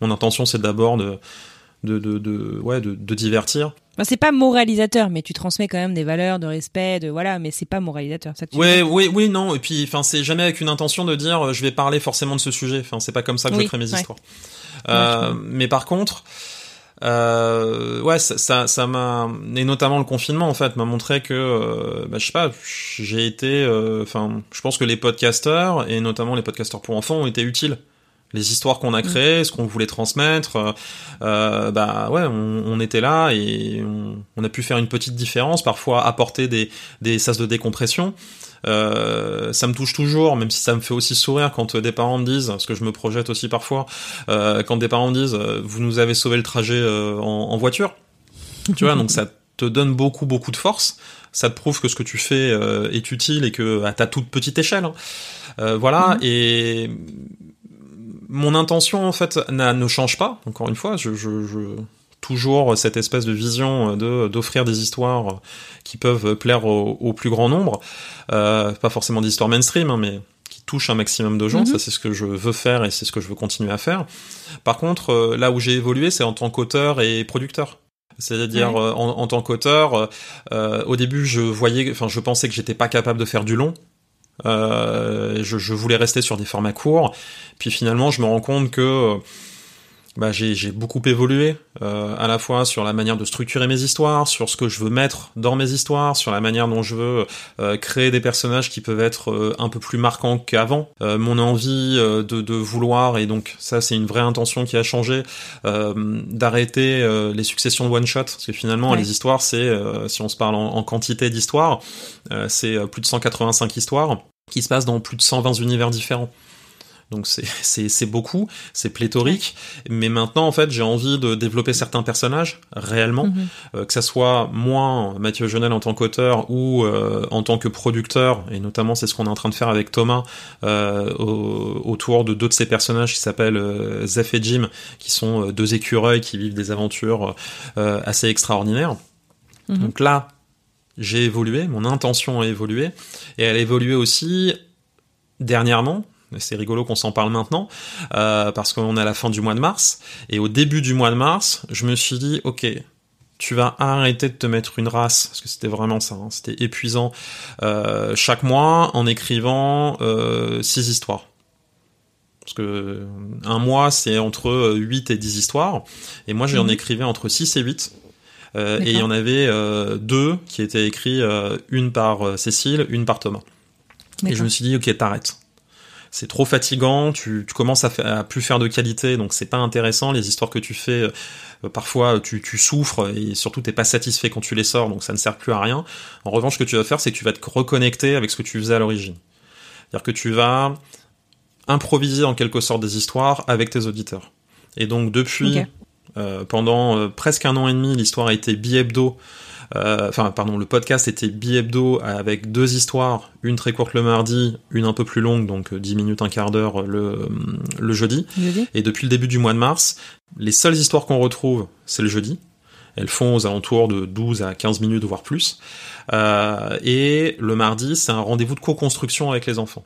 Speaker 3: Mon intention, c'est d'abord de, de, de, de- ouais, de, de divertir.
Speaker 1: Enfin, c'est pas moralisateur, mais tu transmets quand même des valeurs de respect, de voilà, mais c'est pas moralisateur. Ça tu
Speaker 3: Ouais, oui, oui, non. Et puis, enfin, c'est jamais avec une intention de dire euh, je vais parler forcément de ce sujet. Enfin, c'est pas comme ça que
Speaker 1: Oui,
Speaker 3: je crée mes
Speaker 1: ouais.
Speaker 3: histoires.
Speaker 1: Ouais,
Speaker 3: Euh, mais par contre, euh, ouais, ça, ça, m'a et notamment le confinement en fait m'a montré que, euh, bah, je sais pas, j'ai été, enfin, je pense que les podcasteurs et notamment les podcasteurs pour enfants ont été utiles. Les histoires qu'on a créées, ce qu'on voulait transmettre, euh, euh, bah ouais, on, on était là et on, on a pu faire une petite différence, parfois apporter des, des sas de décompression. Euh, ça me touche toujours, même si ça me fait aussi sourire quand des parents me disent, parce que je me projette aussi parfois, euh, quand des parents me disent, vous nous avez sauvé le trajet en, en voiture. tu vois, donc ça te donne beaucoup beaucoup de force. Ça te prouve que ce que tu fais euh, est utile et que à ta toute petite échelle. hein. Euh, voilà et mon intention en fait ne change pas. Encore une fois, je, je, je toujours cette espèce de vision de d'offrir des histoires qui peuvent plaire au, au plus grand nombre. Euh, pas forcément des histoires mainstream, hein, mais qui touchent un maximum de gens.
Speaker 1: Mhm.
Speaker 3: Ça, c'est ce que je veux faire et c'est ce que je veux continuer à faire. Par contre, euh, là où j'ai évolué, c'est en tant qu'auteur et producteur. C'est-à-dire euh, en, en tant qu'auteur, euh, euh, au début, je voyais, enfin, je pensais que j'étais pas capable de faire du long. Euh, je, je voulais rester sur des formats courts. Puis finalement, je me rends compte que euh, bah, j'ai beaucoup évolué, euh, à la fois sur la manière de structurer mes histoires, sur ce que je veux mettre dans mes histoires, sur la manière dont je veux euh, créer des personnages qui peuvent être euh, un peu plus marquants qu'avant. Euh, mon envie euh, de, de vouloir, et donc ça c'est une vraie intention qui a changé, euh, d'arrêter euh, les successions de one-shot, parce que finalement
Speaker 1: Ouais.
Speaker 3: les histoires, c'est, euh, si on se parle en, en quantité d'histoires, euh, c'est plus de 185 histoires qui se passent dans plus de 120 univers différents. Donc c'est beaucoup, c'est pléthorique, mais maintenant en fait j'ai envie de développer certains personnages réellement,
Speaker 1: Mhm.
Speaker 3: euh, que ça soit moi Mathieu Jonel en tant qu'auteur ou euh, en tant que producteur, et notamment c'est ce qu'on est en train de faire avec Thomas euh, au- autour de deux de ces personnages qui s'appellent Zeph et Jim, qui sont deux écureuils qui vivent des aventures assez extraordinaires.
Speaker 1: Mhm.
Speaker 3: Donc là j'ai évolué, mon intention a évolué, et elle a évolué aussi dernièrement, c'est rigolo qu'on s'en parle maintenant, euh, parce qu'on est à la fin du mois de mars, et au début du mois de mars, je me suis dit, ok, tu vas arrêter de te mettre une race, parce que c'était vraiment ça, hein, c'était épuisant, euh, chaque mois en écrivant euh, six histoires. Parce que un mois, c'est entre 8 et 10 histoires, et moi j'en
Speaker 1: Mhm.
Speaker 3: écrivais entre 6 et 8. Euh, et il y en avait deux qui étaient écrits, une par Cécile, une par Thomas. Et je me suis dit, ok, t'arrêtes. C'est trop fatigant, tu, tu commences à, à plus faire de qualité, donc c'est pas intéressant. Les histoires que tu fais, euh, parfois tu, tu souffres et surtout t'es pas satisfait quand tu les sors, donc ça ne sert plus à rien. En revanche, ce que tu vas faire, c'est que tu vas te reconnecter avec ce que tu faisais à l'origine. C'est-à-dire que tu vas improviser en quelque sorte des histoires avec tes auditeurs. Et donc depuis, euh, pendant euh, presque un an et demi, l'histoire a été bi-hebdo. Euh, Enfin, pardon, le podcast était bi-hebdo avec deux histoires, une très courte le mardi, une un peu plus longue, donc euh, 10 minutes, un quart d'heure euh, le, le jeudi.
Speaker 1: Jeudi
Speaker 3: Et depuis le début du mois de mars, les seules histoires qu'on retrouve, c'est le jeudi. Elles font aux alentours de 12 à 15 minutes, voire plus. Euh, et le mardi, c'est un rendez-vous de co-construction avec les enfants.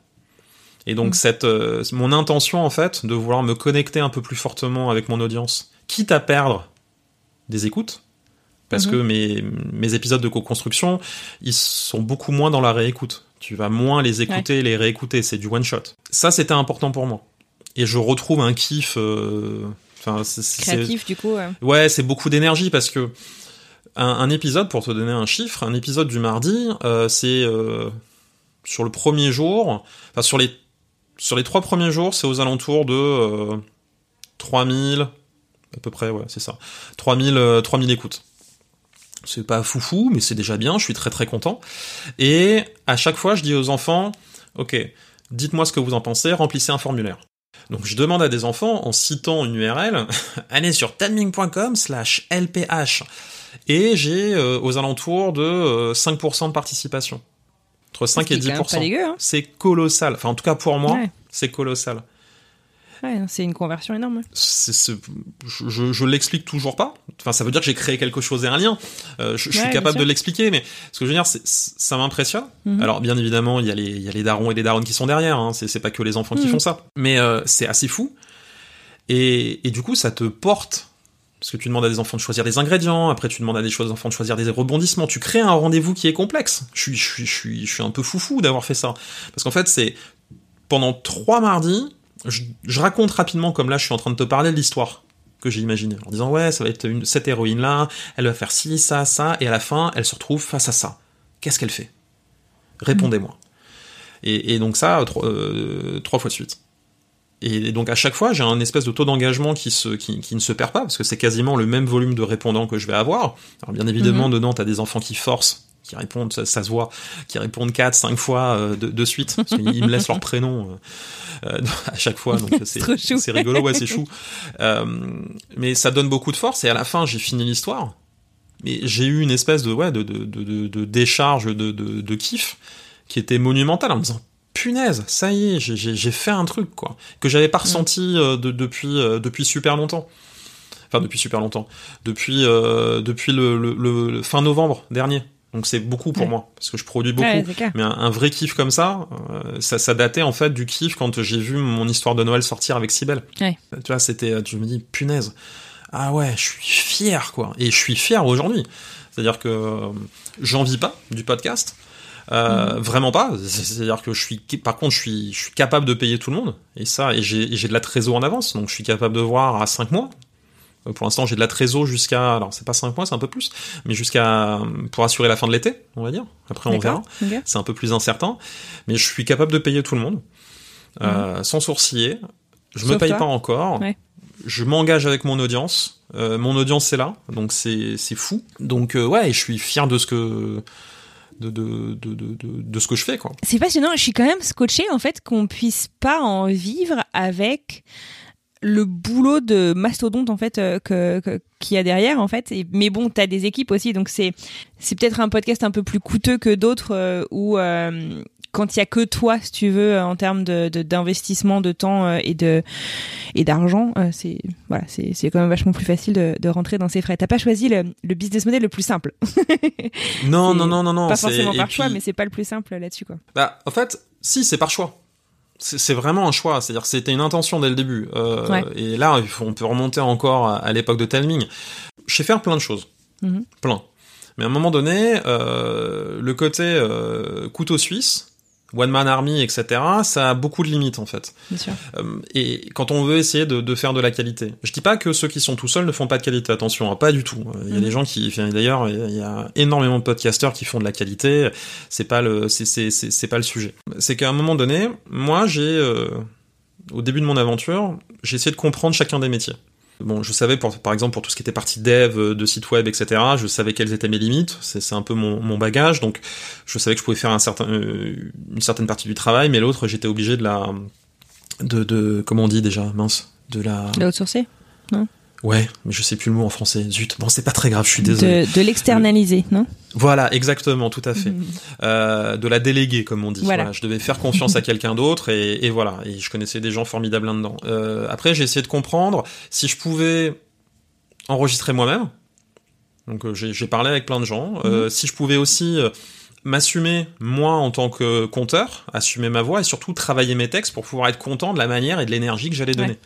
Speaker 3: Et donc,
Speaker 1: Mm.
Speaker 3: cette, euh, mon intention, en fait, de vouloir me connecter un peu plus fortement avec mon audience, quitte à perdre des écoutes, parce
Speaker 1: Mhm.
Speaker 3: que mes, mes épisodes de co-construction, ils sont beaucoup moins dans la réécoute. Tu vas moins les écouter, les réécouter, c'est du one shot. Ça, c'était important pour moi. Et je retrouve un kiff. euh, Enfin, c'est-
Speaker 1: Créatif, du coup. euh.
Speaker 3: Ouais, c'est beaucoup d'énergie parce que un, un épisode, pour te donner un chiffre, un épisode du mardi, euh, c'est euh, sur le premier jour, enfin sur les sur les trois premiers jours, c'est aux alentours de euh, 3000 à peu près, ouais, c'est ça. 3000 euh, 3000 écoutes. C'est pas foufou, mais c'est déjà bien, je suis très très content. Et à chaque fois, je dis aux enfants, OK, dites-moi ce que vous en pensez, remplissez un formulaire. Donc je demande à des enfants, en citant une URL, allez sur timing.com slash LPH. Et j'ai euh, aux alentours de euh, 5% de participation. Entre 5
Speaker 1: Ce
Speaker 3: et
Speaker 1: qui est quand même
Speaker 3: 10%.
Speaker 1: pas dégueu, hein.
Speaker 3: C'est colossal. Enfin, en tout cas pour moi,
Speaker 1: Ouais.
Speaker 3: c'est colossal.
Speaker 1: Ouais, c'est une conversion énorme.
Speaker 3: C'est- je je, je l'explique toujours pas. Enfin, ça veut dire que j'ai créé quelque chose et un lien. Euh, je, je
Speaker 1: Ouais,
Speaker 3: suis capable de l'expliquer, mais ce que je veux dire, ça m'impressionne.
Speaker 1: Mhm.
Speaker 3: Alors, bien évidemment, il y a les, il y a les darons et les daronnes qui sont derrière. Hein. C'est pas que les enfants qui
Speaker 1: Mhm.
Speaker 3: font ça, mais euh, c'est assez fou. Et, et du coup, ça te porte. Parce que tu demandes à des enfants de choisir des ingrédients, après tu demandes à des choses- enfants de choisir des rebondissements. Tu crées un rendez-vous qui est complexe. Je suis, je suis, je suis, je suis un peu foufou d'avoir fait ça. Parce qu'en fait, c'est pendant trois mardis, je, je raconte rapidement, comme là, je suis en train de te parler de l'histoire que j'ai imaginée. En disant, ouais, ça va être une, cette héroïne-là, elle va faire ci, ça, ça, et à la fin, elle se retrouve face à ça. Qu'est-ce qu'elle fait? Répondez-moi. Et, et donc ça, trois, euh, trois fois de suite. Et donc à chaque fois, j'ai un espèce de taux d'engagement qui, se, qui, qui ne se perd pas, parce que c'est quasiment le même volume de répondants que je vais avoir. Alors bien évidemment, dedans, tu as des enfants qui forcent, qui répondent, ça, ça se voit, qui répondent 4, 5 fois euh, de, de suite, parce qu'ils me laissent leur prénom euh, euh, à chaque fois, donc c'est rigolo, ouais, c'est chou. Mais ça donne beaucoup de force, et à la fin, j'ai fini l'histoire. Mais j'ai eu une espèce de, ouais, de, de, de, décharge de, kiff qui était monumentale en me disant punaise, ça y est, j'ai- fait un truc quoi que j'avais pas ressenti euh, de- depuis depuis super longtemps. Enfin depuis super longtemps, depuis euh, depuis le, le, le- le fin novembre dernier. Donc c'est beaucoup pour
Speaker 1: Ouais.
Speaker 3: moi parce que je produis beaucoup.
Speaker 1: Ouais.
Speaker 3: Mais un, un vrai kiff comme ça, euh, ça, ça datait en fait du kiff quand j'ai vu mon histoire de Noël sortir avec Sibel.
Speaker 1: Ouais.
Speaker 3: Tu vois, c'était, tu me dis, punaise. Ah ouais, je suis fier, quoi. Et je suis fier aujourd'hui. C'est-à-dire que euh, j'en vis pas du podcast. Euh, Vraiment pas. C'est- C'est-à-dire que je suis, par contre, je suis, je suis capable de payer tout le monde. Et ça, et j'ai et j'ai de la trésor en avance. Donc je suis capable de voir à 5 mois. Euh, Pour l'instant, j'ai de la trésor jusqu'à, alors c'est pas 5 mois, c'est un peu plus, mais jusqu'à, pour assurer la fin de l'été, on va dire. Après, on verra c'est un peu plus incertain, mais je suis capable de payer tout le monde euh, sans sourciller. Je me
Speaker 1: Sauf
Speaker 3: paye
Speaker 1: toi.
Speaker 3: pas encore.
Speaker 1: Ouais.
Speaker 3: Je m'engage avec mon audience. Euh, mon audience c'est là, donc c'est c'est fou. Donc euh, ouais, je suis fier de ce que de de, de, de, de, de ce que je fais quoi.
Speaker 1: C'est passionnant. Je suis quand même scotché en fait qu'on puisse pas en vivre avec le boulot de mastodonte en fait euh, que que- qu'il y a derrière en fait. Et, mais bon, t'as des équipes aussi, donc c'est c'est peut-être un podcast un peu plus coûteux que d'autres euh, où euh, quand il y a que toi, si tu veux, en termes de de- d'investissement de, temps et de et d'argent, c'est voilà, c'est c'est quand même vachement plus facile de, de rentrer dans ces frais. T'as pas choisi le, le business model le plus simple.
Speaker 3: Non non non non non.
Speaker 1: pas forcément par choix, mais c'est pas le plus simple là-dessus quoi.
Speaker 3: Bah, en fait, si, c'est par choix. C'est vraiment un choix. C'est-à-dire que c'était une intention dès le début. Euh,
Speaker 1: Ouais.
Speaker 3: Et là, on peut remonter encore à, à l'époque de Telming. Je sais faire plein de choses,
Speaker 1: Mhm.
Speaker 3: plein. Mais à un moment donné, euh, le côté euh, couteau suisse, one man army, etc. Ça a beaucoup de limites en fait.
Speaker 1: Bien sûr.
Speaker 3: Euh, et quand on veut essayer de, de faire de la qualité, je dis pas que ceux qui sont tout seuls ne font pas de qualité. Attention, hein, pas du tout. Euh, Il y a
Speaker 1: Mhm.
Speaker 3: des gens qui, d'ailleurs, il y a énormément de podcasteurs qui font de la qualité. C'est pas le, c'est pas le sujet. C'est qu'à un moment donné, moi, j'ai euh, au début de mon aventure, j'ai essayé de comprendre chacun des métiers. Bon, je savais, pour, par exemple, pour tout ce qui était partie dev, euh, de site web, etc., je savais quelles étaient mes limites. C'est un peu mon, bagage. Donc, je savais que je pouvais faire euh, une certaine partie du travail, mais l'autre, j'étais obligé de la, de, comment on dit déjà, mince, de la,
Speaker 1: De outsourcer?
Speaker 3: Ouais, mais je sais plus le mot en français. Zut. Bon, c'est pas très grave, je suis désolé.
Speaker 1: De, de l'externaliser, non?
Speaker 3: Voilà, exactement, tout à fait.
Speaker 1: Mhm.
Speaker 3: Euh, de la déléguer, comme on dit.
Speaker 1: Voilà.
Speaker 3: Voilà, je devais faire confiance à quelqu'un d'autre et, et voilà. Et je connaissais des gens formidables là-dedans. Euh, après, j'ai essayé de comprendre si je pouvais enregistrer moi-même. Donc, euh, j'ai parlé avec plein de gens. Euh, si je pouvais aussi euh, m'assumer moi en tant que conteur, assumer ma voix et surtout travailler mes textes pour pouvoir être content de la manière et de l'énergie que j'allais donner.
Speaker 1: Ouais.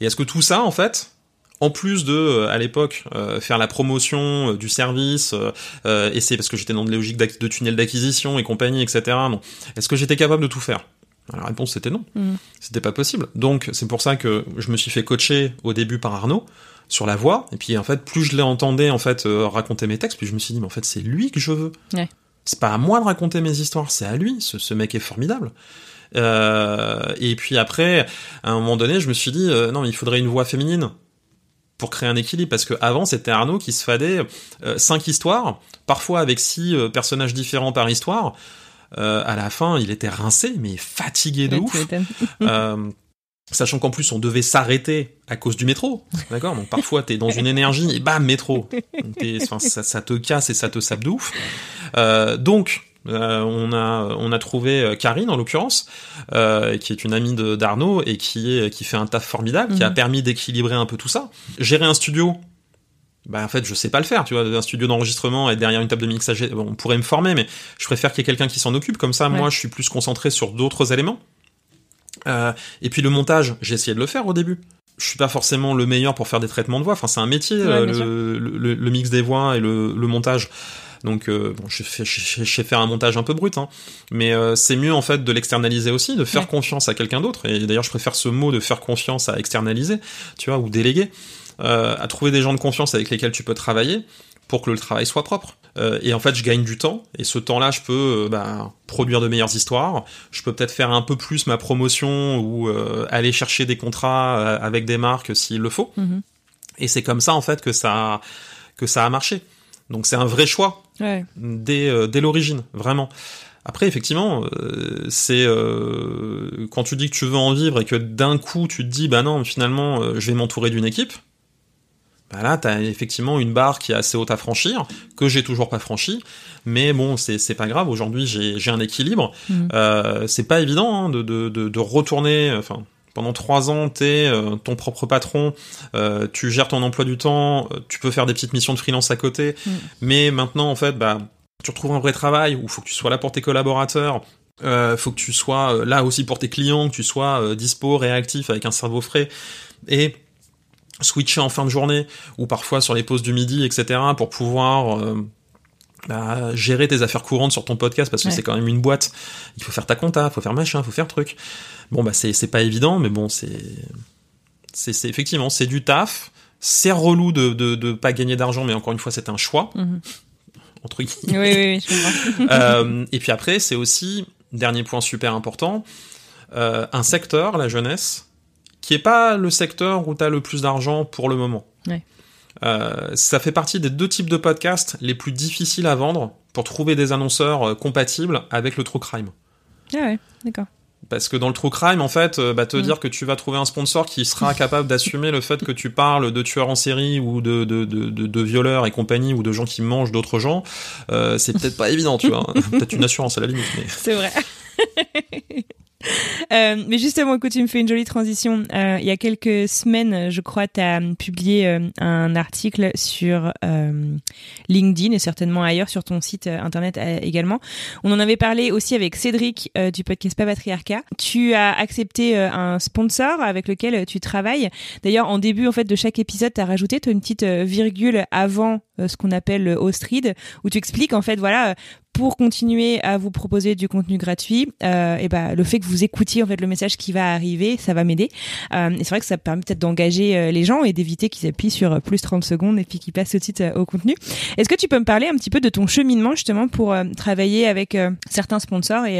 Speaker 3: Et est-ce que tout ça, en fait, en plus de, euh, à l'époque, euh, faire la promotion euh, du service, euh, euh, et c'est parce que j'étais dans des logiques d'ac- de tunnel d'acquisition et compagnie, etc. Non. Est-ce que j'étais capable de tout faire? Alors, La réponse c'était non.
Speaker 1: Mhm.
Speaker 3: C'était pas possible. Donc c'est pour ça que je me suis fait coacher au début par Arnaud sur la voix. Et puis en fait, plus je l'entendais en fait euh, raconter mes textes, plus je me suis dit mais en fait c'est lui que je veux.
Speaker 1: Ouais.
Speaker 3: C'est pas à moi de raconter mes histoires, c'est à lui. Ce, ce mec est formidable. Euh, et puis après, à un moment donné, je me suis dit euh, non, mais il faudrait une voix féminine pour créer un équilibre parce que avant c'était Arnaud qui se fadait euh, cinq histoires, parfois avec six euh, personnages différents par histoire. Euh, à la fin, il était rincé, mais fatigué de
Speaker 1: Ouais,
Speaker 3: ouf. sachant qu'en plus on devait s'arrêter à cause du métro, d'accord? Donc parfois t'es dans une énergie et bam métro, ça, ça te casse et ça te sape de ouf. Donc euh, on a on a trouvé euh, Karine en l'occurrence, euh, qui est une amie d'Arnaud et qui est qui fait un taf formidable, qui a
Speaker 1: Mhm.
Speaker 3: permis d'équilibrer un peu tout ça. Gérer un studio. Bah en fait je sais pas le faire tu vois un studio d'enregistrement et derrière une table de mixage bon, on pourrait me former mais je préfère qu'il y ait quelqu'un qui s'en occupe comme ça
Speaker 1: Ouais.
Speaker 3: moi je suis plus concentré sur d'autres éléments euh, et puis le montage, j'ai essayé de le faire au début. Je suis pas forcément le meilleur pour faire des traitements de voix. Enfin, c'est un métier,
Speaker 1: Ouais,
Speaker 3: le, le- le mix des voix et le montage. Donc, euh, bon, je, fais, je, sais faire un montage un peu brut, hein. mais euh, c'est mieux en fait de l'externaliser aussi, de faire
Speaker 1: Ouais.
Speaker 3: confiance à quelqu'un d'autre. Et d'ailleurs, je préfère ce mot de faire confiance à externaliser, tu vois, ou déléguer, euh, à trouver des gens de confiance avec lesquels tu peux travailler pour que le travail soit propre. Euh, et en fait, je gagne du temps, et ce temps-là, je peux euh, bah, produire de meilleures histoires. Je peux peut-être faire un peu plus ma promotion ou euh, aller chercher des contrats avec des marques s'il le faut.
Speaker 1: Mhm.
Speaker 3: Et c'est comme ça en fait que ça que ça a marché. Donc c'est un vrai choix
Speaker 1: Ouais.
Speaker 3: dès, euh, dès l'origine, vraiment. Après, effectivement, euh, c'est euh, quand tu dis que tu veux en vivre et que d'un coup tu te dis, bah non, finalement, euh, je vais m'entourer d'une équipe. Bah là, t'as effectivement une barre qui est assez haute à franchir, que j'ai toujours pas franchi, mais bon, c'est c'est pas grave. Aujourd'hui, j'ai j'ai un équilibre.
Speaker 1: Mhm.
Speaker 3: Euh, c'est pas évident hein, de, de, de, de retourner. Enfin, pendant trois ans, t'es euh, ton propre patron, euh, tu gères ton emploi du temps, euh, tu peux faire des petites missions de freelance à côté,
Speaker 1: Mhm.
Speaker 3: mais maintenant, en fait, bah, tu retrouves un vrai travail où faut que tu sois là pour tes collaborateurs. Euh, faut que tu sois euh, là aussi pour tes clients, que tu sois euh, dispo, réactif, avec un cerveau frais, et switcher en fin de journée ou parfois sur les pauses du midi, etc. pour pouvoir euh, bah, gérer tes affaires courantes sur ton podcast parce que
Speaker 1: Ouais.
Speaker 3: c'est quand même une boîte. Il faut faire ta compta, faut faire machin, faut faire truc. Bon bah c'est c'est pas évident, mais bon c'est c'est c'est- effectivement c'est du taf. C'est relou de, de de pas gagner d'argent, mais encore une fois c'est un choix
Speaker 1: Mhm.
Speaker 3: entre guillemets.
Speaker 1: Oui, oui, oui, je comprends.
Speaker 3: Euh, et puis après, c'est aussi, dernier point super important, euh, un secteur, la jeunesse, qui est pas le secteur où tu as le plus d'argent pour le moment.
Speaker 1: Ouais.
Speaker 3: Euh, ça fait partie des deux types de podcasts les plus difficiles à vendre pour trouver des annonceurs compatibles avec le true crime.
Speaker 1: Ah ouais, d'accord.
Speaker 3: Parce que dans le true crime, en fait, euh, bah, te
Speaker 1: Mm.
Speaker 3: dire que tu vas trouver un sponsor qui sera capable d'assumer le fait que tu parles de tueurs en série ou de, de, de, de, de violeurs et compagnie ou de gens qui mangent d'autres gens, euh, c'est peut-être pas évident, tu vois. peut-être une assurance à la limite, mais
Speaker 1: C'est vrai. Euh, mais justement, écoute, tu me fais une jolie transition. Euh, il y a quelques semaines, je crois, tu as publié euh, un article sur euh, LinkedIn et certainement ailleurs sur ton site euh, internet également. On en avait parlé aussi avec Cédric du podcast Pas Patriarcat. Tu as accepté un sponsor avec lequel tu travailles. D'ailleurs, en début en fait de chaque épisode, tu as rajouté une petite virgule avant ce qu'on appelle le host read, où tu expliques en fait voilà pour continuer à vous proposer du contenu gratuit, euh, et ben le fait que vous écoutiez en fait le message qui va arriver, ça va m'aider. Euh, et c'est vrai que ça permet peut-être d'engager euh, les gens et d'éviter qu'ils appuient sur euh, plus 30 secondes et puis qu'ils passent tout de suite euh, au contenu. Est-ce que tu peux me parler un petit peu de ton cheminement justement pour travailler avec certains sponsors et,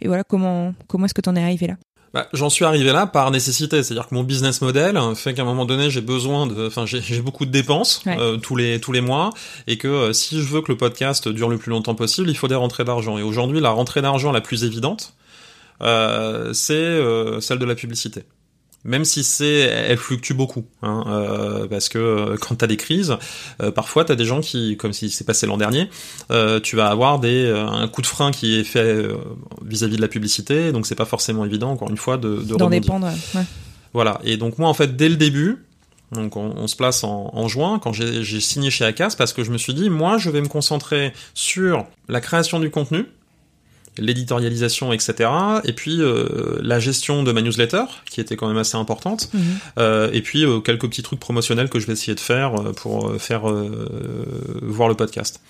Speaker 1: et voilà comment comment est-ce que tu en es arrivé là?
Speaker 3: Bah, j'en suis arrivé là par nécessité, c'est-à-dire que mon business model fait qu'à un moment donné j'ai besoin de, enfin j'ai beaucoup de dépenses
Speaker 1: Ouais.
Speaker 3: euh, tous les tous les mois et que euh, si je veux que le podcast dure le plus longtemps possible, il faut des rentrées d'argent. Et aujourd'hui, la rentrée d'argent la plus évidente, euh, c'est euh, celle de la publicité. Même si c'est, elle fluctue beaucoup, hein, euh, parce que euh, quand t'as des crises, euh, parfois t'as des gens qui, comme si c'est passé l'an dernier, euh, tu vas avoir des euh, un coup de frein qui est fait vis-à-vis de la publicité, donc c'est pas forcément évident, encore une fois, de, de
Speaker 1: D'en dépendre. Ouais.
Speaker 3: Voilà. Et donc moi, en fait, dès le début, donc on, on se place en, en juin, quand j'ai j'ai signé chez Acas, parce que je me suis dit, moi, je vais me concentrer sur la création du contenu, l'éditorialisation, etc. Et puis euh, la gestion de ma newsletter, qui était quand même assez importante.
Speaker 1: Mhm.
Speaker 3: Euh, et puis euh, quelques petits trucs promotionnels que je vais essayer de faire euh, pour faire euh, voir le podcast.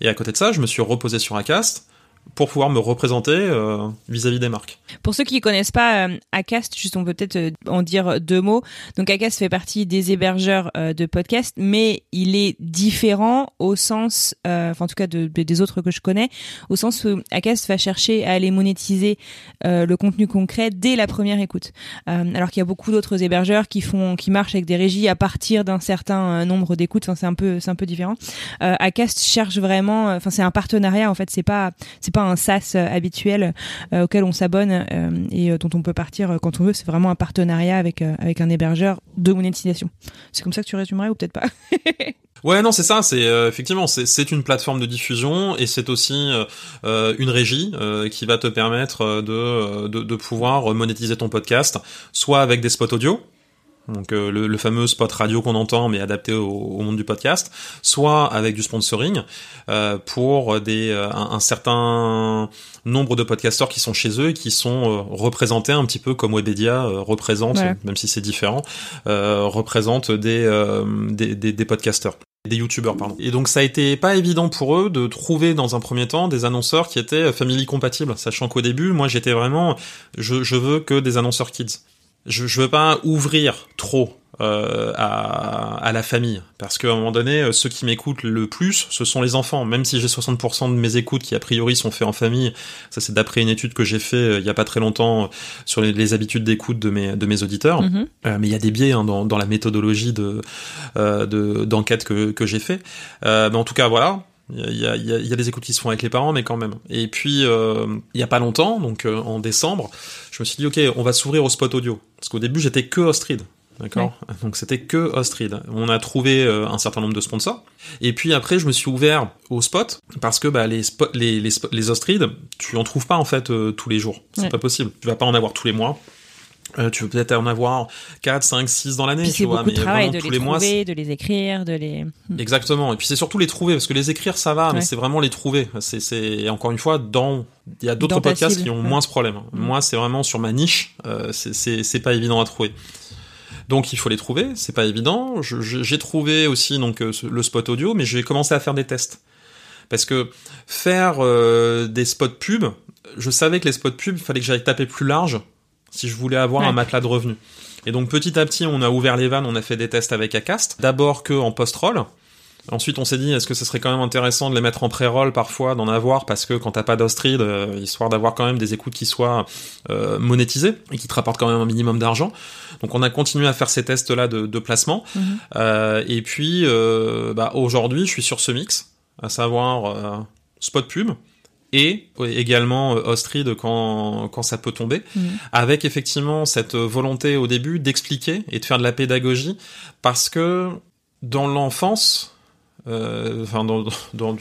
Speaker 3: Et à côté de ça, je me suis reposé sur Acast pour pouvoir me représenter euh, vis-à-vis des marques.
Speaker 1: Pour ceux qui connaissent pas euh, Acast, juste on peut peut-être euh, en dire deux mots. Donc Acast fait partie des hébergeurs de podcasts, mais il est différent au sens, enfin en tout cas de- de- des autres que je connais, au sens où Acast va chercher à aller monétiser le contenu concret dès la première écoute. Alors qu'il y a beaucoup d'autres hébergeurs qui font, qui marchent avec des régies à partir d'un certain nombre d'écoutes. Enfin c'est un peu, c'est un peu différent. Acast cherche vraiment, enfin c'est un partenariat en fait. C'est pas, c'est pas un SaaS euh, habituel euh, auquel on s'abonne euh, et dont on peut partir quand on veut. C'est vraiment un partenariat avec avec un hébergeur de monétisation. C'est comme ça que tu résumerais ou peut-être pas?
Speaker 3: Ouais, non, c'est ça. C'est effectivement, c'est une plateforme de diffusion et c'est aussi une régie qui va te permettre de de pouvoir monétiser ton podcast, soit avec des spots audio. Donc euh, le, le fameux spot radio qu'on entend mais adapté au, au monde du podcast, soit avec du sponsoring euh, pour des euh, un, un certain nombre de podcasteurs qui sont chez eux et qui sont euh, représentés un petit peu comme Webedia euh, représente, même si c'est différent, euh, représente des, euh, des, des des podcasteurs des youtubeurs pardon. Et donc ça a été pas évident pour eux de trouver dans un premier temps des annonceurs qui étaient family compatibles, sachant qu'au début, moi j'étais vraiment je, je veux que des annonceurs kids. Je, je veux pas ouvrir trop euh, à, à la famille parce qu'à un moment donné, euh, ceux qui m'écoutent le plus, ce sont les enfants. Même si j'ai 60% de mes écoutes qui a priori sont faits en famille, ça c'est d'après une étude que j'ai fait euh, il y a pas très longtemps euh, sur les, les habitudes d'écoute de mes de mes auditeurs.
Speaker 1: Mhm.
Speaker 3: Euh, mais il y a des biais hein, dans, dans la méthodologie de euh, de- d'enquête que, que j'ai fait. Euh, mais en tout cas, voilà. Il y a, il y, a, il y a des écoutes qui se font avec les parents, mais quand même. Et puis, euh, il y a pas longtemps, donc euh, en décembre, je me suis dit, ok, on va s'ouvrir au spot audio. Parce qu'au début, j'étais que Ostrid. D'accord Donc c'était que Ostrid. On a trouvé euh, un certain nombre de sponsors. Et puis après, je me suis ouvert au spot parce que bah, les, spo- les, les, les Ostrid, tu en trouves pas en fait euh, tous les jours. C'est pas possible. Tu vas pas en avoir tous les mois. Euh, tu veux peut-être en avoir 4, 5, 6 dans l'année, tu vois,
Speaker 1: beaucoup de
Speaker 3: mais
Speaker 1: travail de
Speaker 3: tous
Speaker 1: les,
Speaker 3: les mois,
Speaker 1: trouver, de les écrire, de les.
Speaker 3: Exactement. Et puis c'est surtout les trouver, parce que les écrire ça va, mais c'est vraiment les trouver. C'est, c'est encore une fois dans il y a d'autres podcasts
Speaker 1: cible,
Speaker 3: qui ont
Speaker 1: ouais.
Speaker 3: moins ce problème. Moi, c'est vraiment sur ma niche. Euh, c'est, c'est c'est pas évident à trouver. Donc il faut les trouver. C'est pas évident. J'ai trouvé aussi donc euh, le spot audio, mais j'ai commencé à faire des tests parce que faire euh, des spots pub, je savais que les spots pub, fallait que j'aille taper plus large si je voulais avoir
Speaker 1: Ouais.
Speaker 3: un matelas de revenus. Et donc petit à petit, on a ouvert les vannes, on a fait des tests avec Acast. D'abord que en post-roll. Ensuite, on s'est dit, est-ce que ce serait quand même intéressant de les mettre en pré-roll parfois, d'en avoir, parce que quand t'as pas d'Ostrid, euh, histoire d'avoir quand même des écoutes qui soient euh, monétisées et qui te rapportent quand même un minimum d'argent. Donc on a continué à faire ces tests-là de, de placement.
Speaker 1: Mhm.
Speaker 3: Euh, et puis, euh, bah, aujourd'hui, je suis sur ce mix, à savoir euh, spot pub et également euh, Ostrid quand, quand ça peut tomber,
Speaker 1: Mhm.
Speaker 3: avec effectivement cette volonté au début d'expliquer et de faire de la pédagogie, parce que dans l'enfance, euh, enfin dans, dans,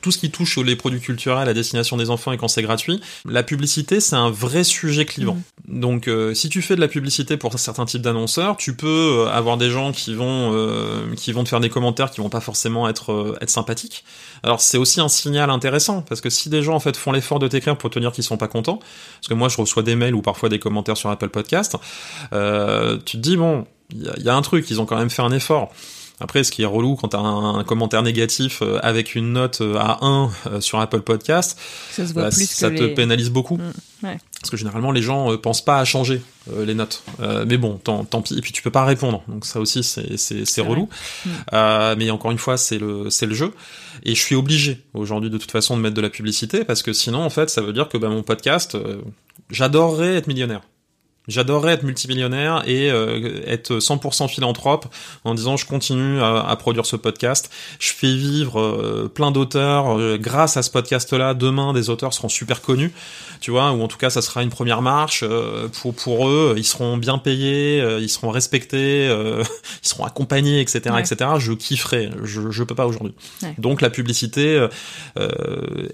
Speaker 3: tout ce qui touche les produits culturels à destination des enfants et quand c'est gratuit, la publicité c'est un vrai sujet clivant.
Speaker 1: Mm.
Speaker 3: Donc euh, si tu fais de la publicité pour certains types d'annonceurs, tu peux euh, avoir des gens qui vont euh, qui vont te faire des commentaires qui vont pas forcément être euh, être sympathiques. Alors c'est aussi un signal intéressant parce que si des gens en fait font l'effort de t'écrire pour te dire qu'ils sont pas contents, parce que moi je reçois des mails ou parfois des commentaires sur Apple Podcast, euh, tu te dis bon il y a, y a un truc, ils ont quand même fait un effort. Après, ce qui est relou quand t'as un, un commentaire négatif euh, avec une note euh, à 1 euh, sur Apple Podcast,
Speaker 1: Ça se voit
Speaker 3: bah,
Speaker 1: plus
Speaker 3: ça
Speaker 1: que
Speaker 3: te
Speaker 1: les...
Speaker 3: pénalise beaucoup.
Speaker 1: Mm, ouais.
Speaker 3: Parce que généralement, les gens euh, pensent pas à changer euh, les notes. Euh, mais bon, tant, tant pis. Et puis tu peux pas répondre. Donc ça aussi, c'est relou.
Speaker 1: Mm.
Speaker 3: Euh, mais encore une fois, c'est le c'est le jeu. Et je suis obligé aujourd'hui de toute façon de mettre de la publicité parce que sinon, en fait, ça veut dire que bah, mon podcast, euh, j'adorerais être millionnaire. J'adorerais être multimillionnaire et euh, être 100% philanthrope en disant je continue à, à produire ce podcast. Je fais vivre euh, plein d'auteurs euh, grâce à ce podcast-là. Demain, des auteurs seront super connus, tu vois, ou en tout cas, ça sera une première marche euh, pour pour eux. Ils seront bien payés, euh, ils seront respectés, euh, ils seront accompagnés, etc.,
Speaker 1: Ouais.
Speaker 3: etc. Je kifferais. Je je peux pas aujourd'hui.
Speaker 1: Ouais.
Speaker 3: Donc la publicité,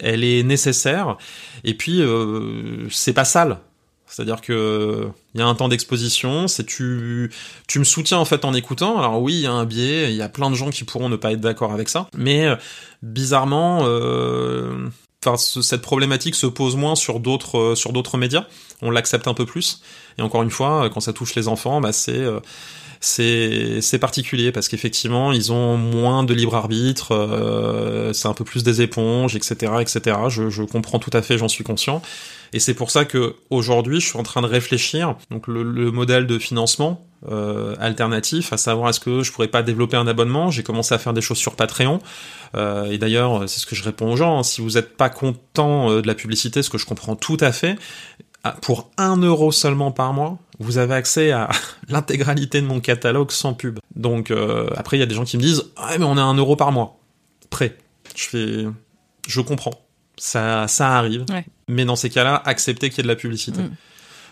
Speaker 3: elle est nécessaire. Et puis euh, c'est pas sale. C'est-à-dire que il y a un temps d'exposition, c'est tu tu me soutiens en fait en écoutant. Alors oui, il y a un biais, il y a plein de gens qui pourront ne pas être d'accord avec ça, mais bizarrement euh, cette problématique se pose moins sur d'autres euh, sur d'autres médias. On l'accepte un peu plus. Et encore une fois, quand ça touche les enfants, bah c'est euh, c'est c'est particulier parce qu'effectivement ils ont moins de libre arbitre, euh, c'est un peu plus des éponges, etc., etc. Je comprends tout à fait, j'en suis conscient. Et c'est pour ça que aujourd'hui, je suis en train de réfléchir donc le, le modèle de financement euh, alternatif, à savoir est-ce que je pourrais pas développer un abonnement? J'ai commencé à faire des choses sur Patreon. Euh, et d'ailleurs, c'est ce que je réponds aux gens. hein. Si vous n'êtes pas content euh, de la publicité, ce que je comprends tout à fait, ah, pour un euro seulement par mois, vous avez accès à l'intégralité de mon catalogue sans pub. Donc euh, après, il y a des gens qui me disent ah mais on a un euro par mois. Prêt. Je fais, je comprends. Ça, ça arrive.
Speaker 1: Ouais.
Speaker 3: Mais dans ces cas-là, acceptez qu'il y ait de la publicité.
Speaker 1: Mm.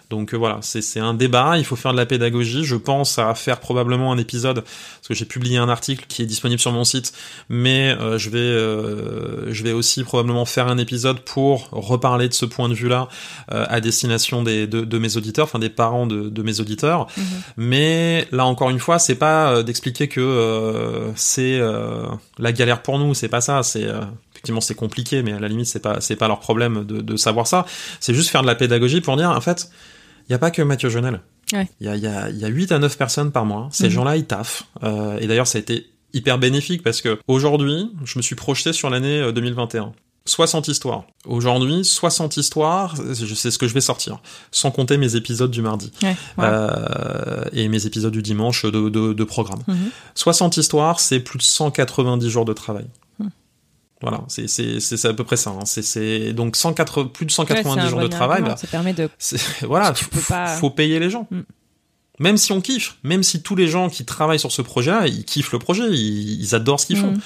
Speaker 3: Donc euh, voilà, c'est c'est un débat, il faut faire de la pédagogie. Je pense à faire probablement un épisode, parce que j'ai publié un article qui est disponible sur mon site, mais euh, je vais euh, je vais aussi probablement faire un épisode pour reparler de ce point de vue-là euh, à destination des, de, de mes auditeurs, enfin des parents de, de mes auditeurs.
Speaker 1: Mhm.
Speaker 3: Mais là encore une fois, c'est pas euh, d'expliquer que euh, c'est euh, la galère pour nous, c'est pas ça, c'est euh, effectivement c'est compliqué, mais à la limite c'est pas c'est pas leur problème de, de savoir ça. C'est juste faire de la pédagogie pour dire en fait, il y a pas que Mathieu Jonel.
Speaker 1: Ouais.
Speaker 3: Il y a il y a il y a 8 à 9 personnes par mois. Ces
Speaker 1: Mhm.
Speaker 3: gens-là ils taffent. Euh, et d'ailleurs ça a été hyper bénéfique parce que aujourd'hui, je me suis projeté sur l'année euh, 2021. 60 histoires. Aujourd'hui, 60 histoires, sais ce que je vais sortir, sans compter mes épisodes du mardi
Speaker 1: Ouais, wow.
Speaker 3: euh, et mes épisodes du dimanche de, de, de programme.
Speaker 1: Mhm.
Speaker 3: 60 histoires, c'est plus de 190 jours de travail. Voilà, c'est c'est à peu près ça. hein. C'est donc 180 plus de
Speaker 1: Ouais, c'est
Speaker 3: 190
Speaker 1: un
Speaker 3: jours de travail. bah,
Speaker 1: Ça permet de.
Speaker 3: voilà,
Speaker 1: Tu peux pas-
Speaker 3: faut payer les gens.
Speaker 1: Mm.
Speaker 3: Même si on kiffe, même si tous les gens qui travaillent sur ce projet-là, ils kiffent le projet, ils, ils adorent ce qu'ils font.
Speaker 1: Mm.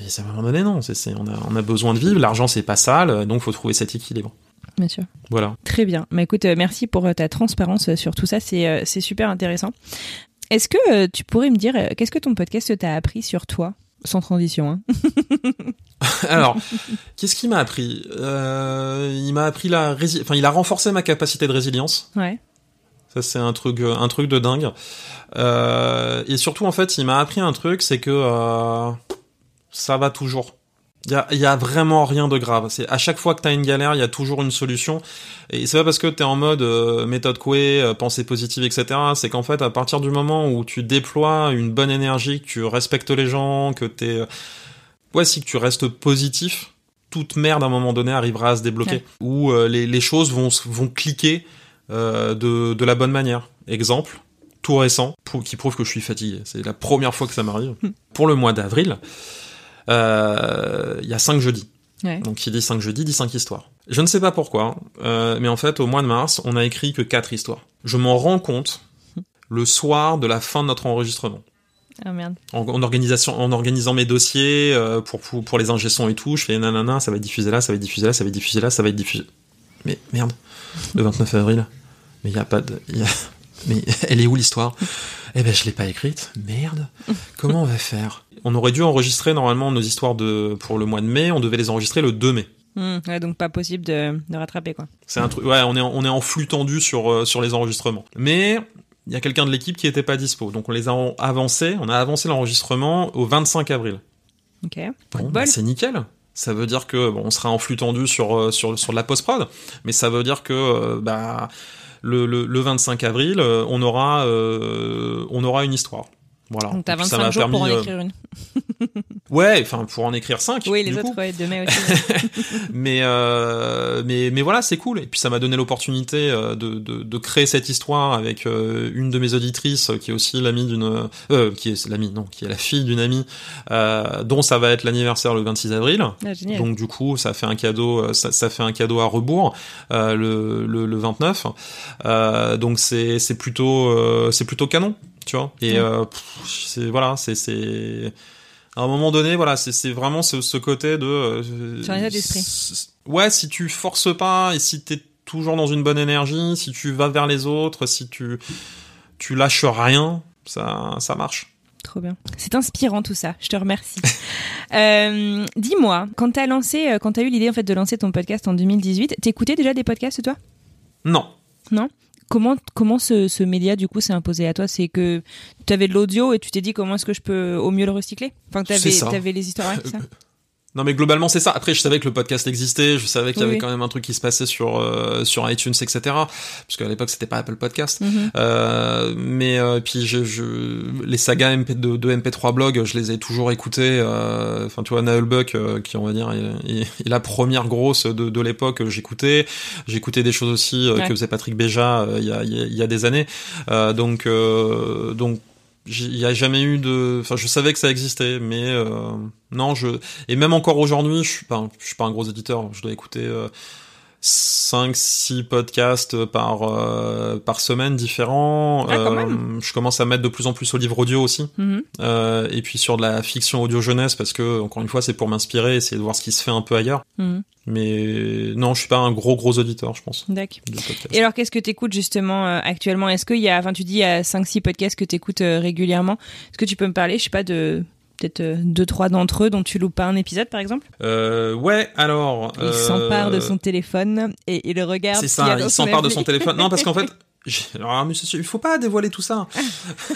Speaker 3: Mais à un moment donné, non, c'est on, a, on a besoin de vivre, l'argent c'est pas sale, donc faut trouver cet équilibre.
Speaker 1: Bien sûr.
Speaker 3: Voilà.
Speaker 1: Très bien. Bah, écoute, euh, merci pour euh, ta transparence euh, sur tout ça. C'est super intéressant. Est-ce que tu pourrais me dire, qu'est-ce que ton podcast t'a appris sur toi? Sans transition, hein.
Speaker 3: Alors, qu'est-ce qu'il m'a appris Euh, Il m'a appris la rési- enfin, il a renforcé ma capacité de résilience.
Speaker 1: Ouais.
Speaker 3: Ça, c'est un truc, euh, un truc de dingue. Euh, et surtout, en fait, il m'a appris un truc, c'est que euh, ça va toujours. Il y a, il y a vraiment rien de grave. C'est à chaque fois que t'as une galère, il y a toujours une solution. Et c'est pas parce que t'es en mode euh, méthode Coué, euh, pensée positive, etc. C'est qu'en fait, à partir du moment où tu déploies une bonne énergie, que tu respectes les gens, que t'es, euh, ouais, si que tu restes positif, toute merde à un moment donné arrivera à se débloquer.
Speaker 1: Ouais.
Speaker 3: Où euh, les, les choses vont cliquer euh, de de la bonne manière. Exemple, tout récent, pour- qui prouve que je suis fatigué. C'est la première fois que ça m'arrive. Pour le mois d'avril, euh, il y a cinq jeudis.
Speaker 1: Ouais.
Speaker 3: Donc qui dit 5 jeudis dit 5 histoires. Je ne sais pas pourquoi, mais en fait au mois de mars, on a écrit que 4 histoires. Je m'en rends compte le soir de la fin de notre enregistrement.
Speaker 1: Ah merde.
Speaker 3: En, en organisation, en organisant mes dossiers euh, pour, pour pour les ingé-sons et tout, je fais nanana, ça va être diffusé là, ça va être diffusé là, ça va être diffusé là, ça va être diffusé. Mais merde, le 29 avril. Mais il y a pas de, il y a- mais elle est où l'histoire? Eh ben, je l'ai pas écrite. Merde. Comment on va faire? On aurait dû enregistrer normalement nos histoires de pour le mois de mai. On devait les enregistrer le 2 mai.
Speaker 1: Hmm, ouais, donc pas possible de, de rattraper quoi.
Speaker 3: C'est un truc. Ouais, on est en- on est en flux tendu sur euh, sur les enregistrements. Mais il y a quelqu'un de l'équipe qui était pas dispo, donc on les a avancés. On a avancé l'enregistrement au 25 avril.
Speaker 1: Ok.
Speaker 3: Bon, bah, c'est nickel. Ça veut dire que bon, on sera en flux tendu sur euh, sur sur de la post prod, mais ça veut dire que euh, bah le, le, le 25 avril, euh, on aura euh, on aura une histoire. Voilà.
Speaker 1: Donc t'as
Speaker 3: Et puis, ça
Speaker 1: 25
Speaker 3: m'a
Speaker 1: jours pour en
Speaker 3: euh,
Speaker 1: écrire une.
Speaker 3: Ouais, enfin pour en écrire 5
Speaker 1: Oui, les autres, ouais, de mai aussi.
Speaker 3: mais euh, mais mais voilà c'est cool et puis ça m'a donné l'opportunité euh, de, de de créer cette histoire avec euh, une de mes auditrices qui est aussi l'amie d'une euh, qui est l'amie non qui est la fille d'une amie euh, dont ça va être l'anniversaire le 26 avril
Speaker 1: Ah, génial.
Speaker 3: donc du coup ça fait un cadeau ça, ça fait un cadeau à rebours euh, le, le le 29 euh, donc c'est c'est plutôt euh, c'est plutôt canon tu vois et euh, c'est voilà c'est c'est à un moment donné, voilà, c'est c'est vraiment ce, ce côté de. euh,
Speaker 1: un état d'esprit.
Speaker 3: Ouais, si tu forces pas et si t'es toujours dans une bonne énergie, si tu vas vers les autres, si tu tu lâches rien, ça ça marche.
Speaker 1: Trop bien. C'est inspirant tout ça. Je te remercie. euh, Dis-moi, quand t'as lancé, quand t'as eu l'idée en fait de lancer ton podcast en 2018, t'écoutais déjà des podcasts toi?
Speaker 3: Non.
Speaker 1: Non? Comment comment ce, ce média du coup s'est imposé à toi? C'est que tu avais de l'audio et tu t'es dit comment est-ce que je peux au mieux le recycler? Enfin t'avais
Speaker 3: ça.
Speaker 1: t'avais les c'est ça
Speaker 3: Non mais globalement c'est ça. Après je savais que le podcast existait, je savais qu'il y avait
Speaker 1: oui.
Speaker 3: quand même un truc qui se passait sur euh, sur iTunes etc. Parce qu'à l'époque c'était pas Apple Podcast.
Speaker 1: Mhm.
Speaker 3: Euh, mais euh, puis je, je les sagas MP de, de MP3 blog, je les ai toujours écoutés. euh, Enfin tu vois Naël Buck euh, qui on va dire est, est- est la première grosse de, de l'époque. euh, J'écoutais, j'écoutais des choses aussi
Speaker 1: Ouais.
Speaker 3: que faisait Patrick Béja il y a il y a- il y a des années. Euh, donc euh, donc il y a jamais eu de enfin je savais que ça existait mais euh, non je et même encore aujourd'hui je suis pas je suis pas un gros éditeur je dois écouter euh, 5 6 podcasts par euh, par semaine différents
Speaker 1: Ah,
Speaker 3: Euh, je commence à mettre de plus en plus au livre audio aussi
Speaker 1: Mhm.
Speaker 3: Euh, et puis sur de la fiction audio jeunesse parce que encore une fois c'est pour m'inspirer essayer de voir ce qui se fait un peu ailleurs
Speaker 1: Mhm.
Speaker 3: mais non je suis pas un gros gros auditeur je pense
Speaker 1: D'accord. Et alors, qu'est-ce que tu écoutes justement euh, actuellement? Est-ce qu'il y a, enfin, tu dis, il y a 5-6 podcasts que tu écoutes régulièrement? Est-ce que tu peux me parler, je sais pas, de peut-être euh, deux, trois d'entre eux dont tu loupes pas un épisode, par exemple?
Speaker 3: Euh, ouais alors
Speaker 1: Il
Speaker 3: euh,
Speaker 1: s'empare de son téléphone et il regarde.
Speaker 3: C'est ça, il s'empare de son téléphone. Non, parce qu'en fait, alors, mais il faut pas dévoiler tout ça.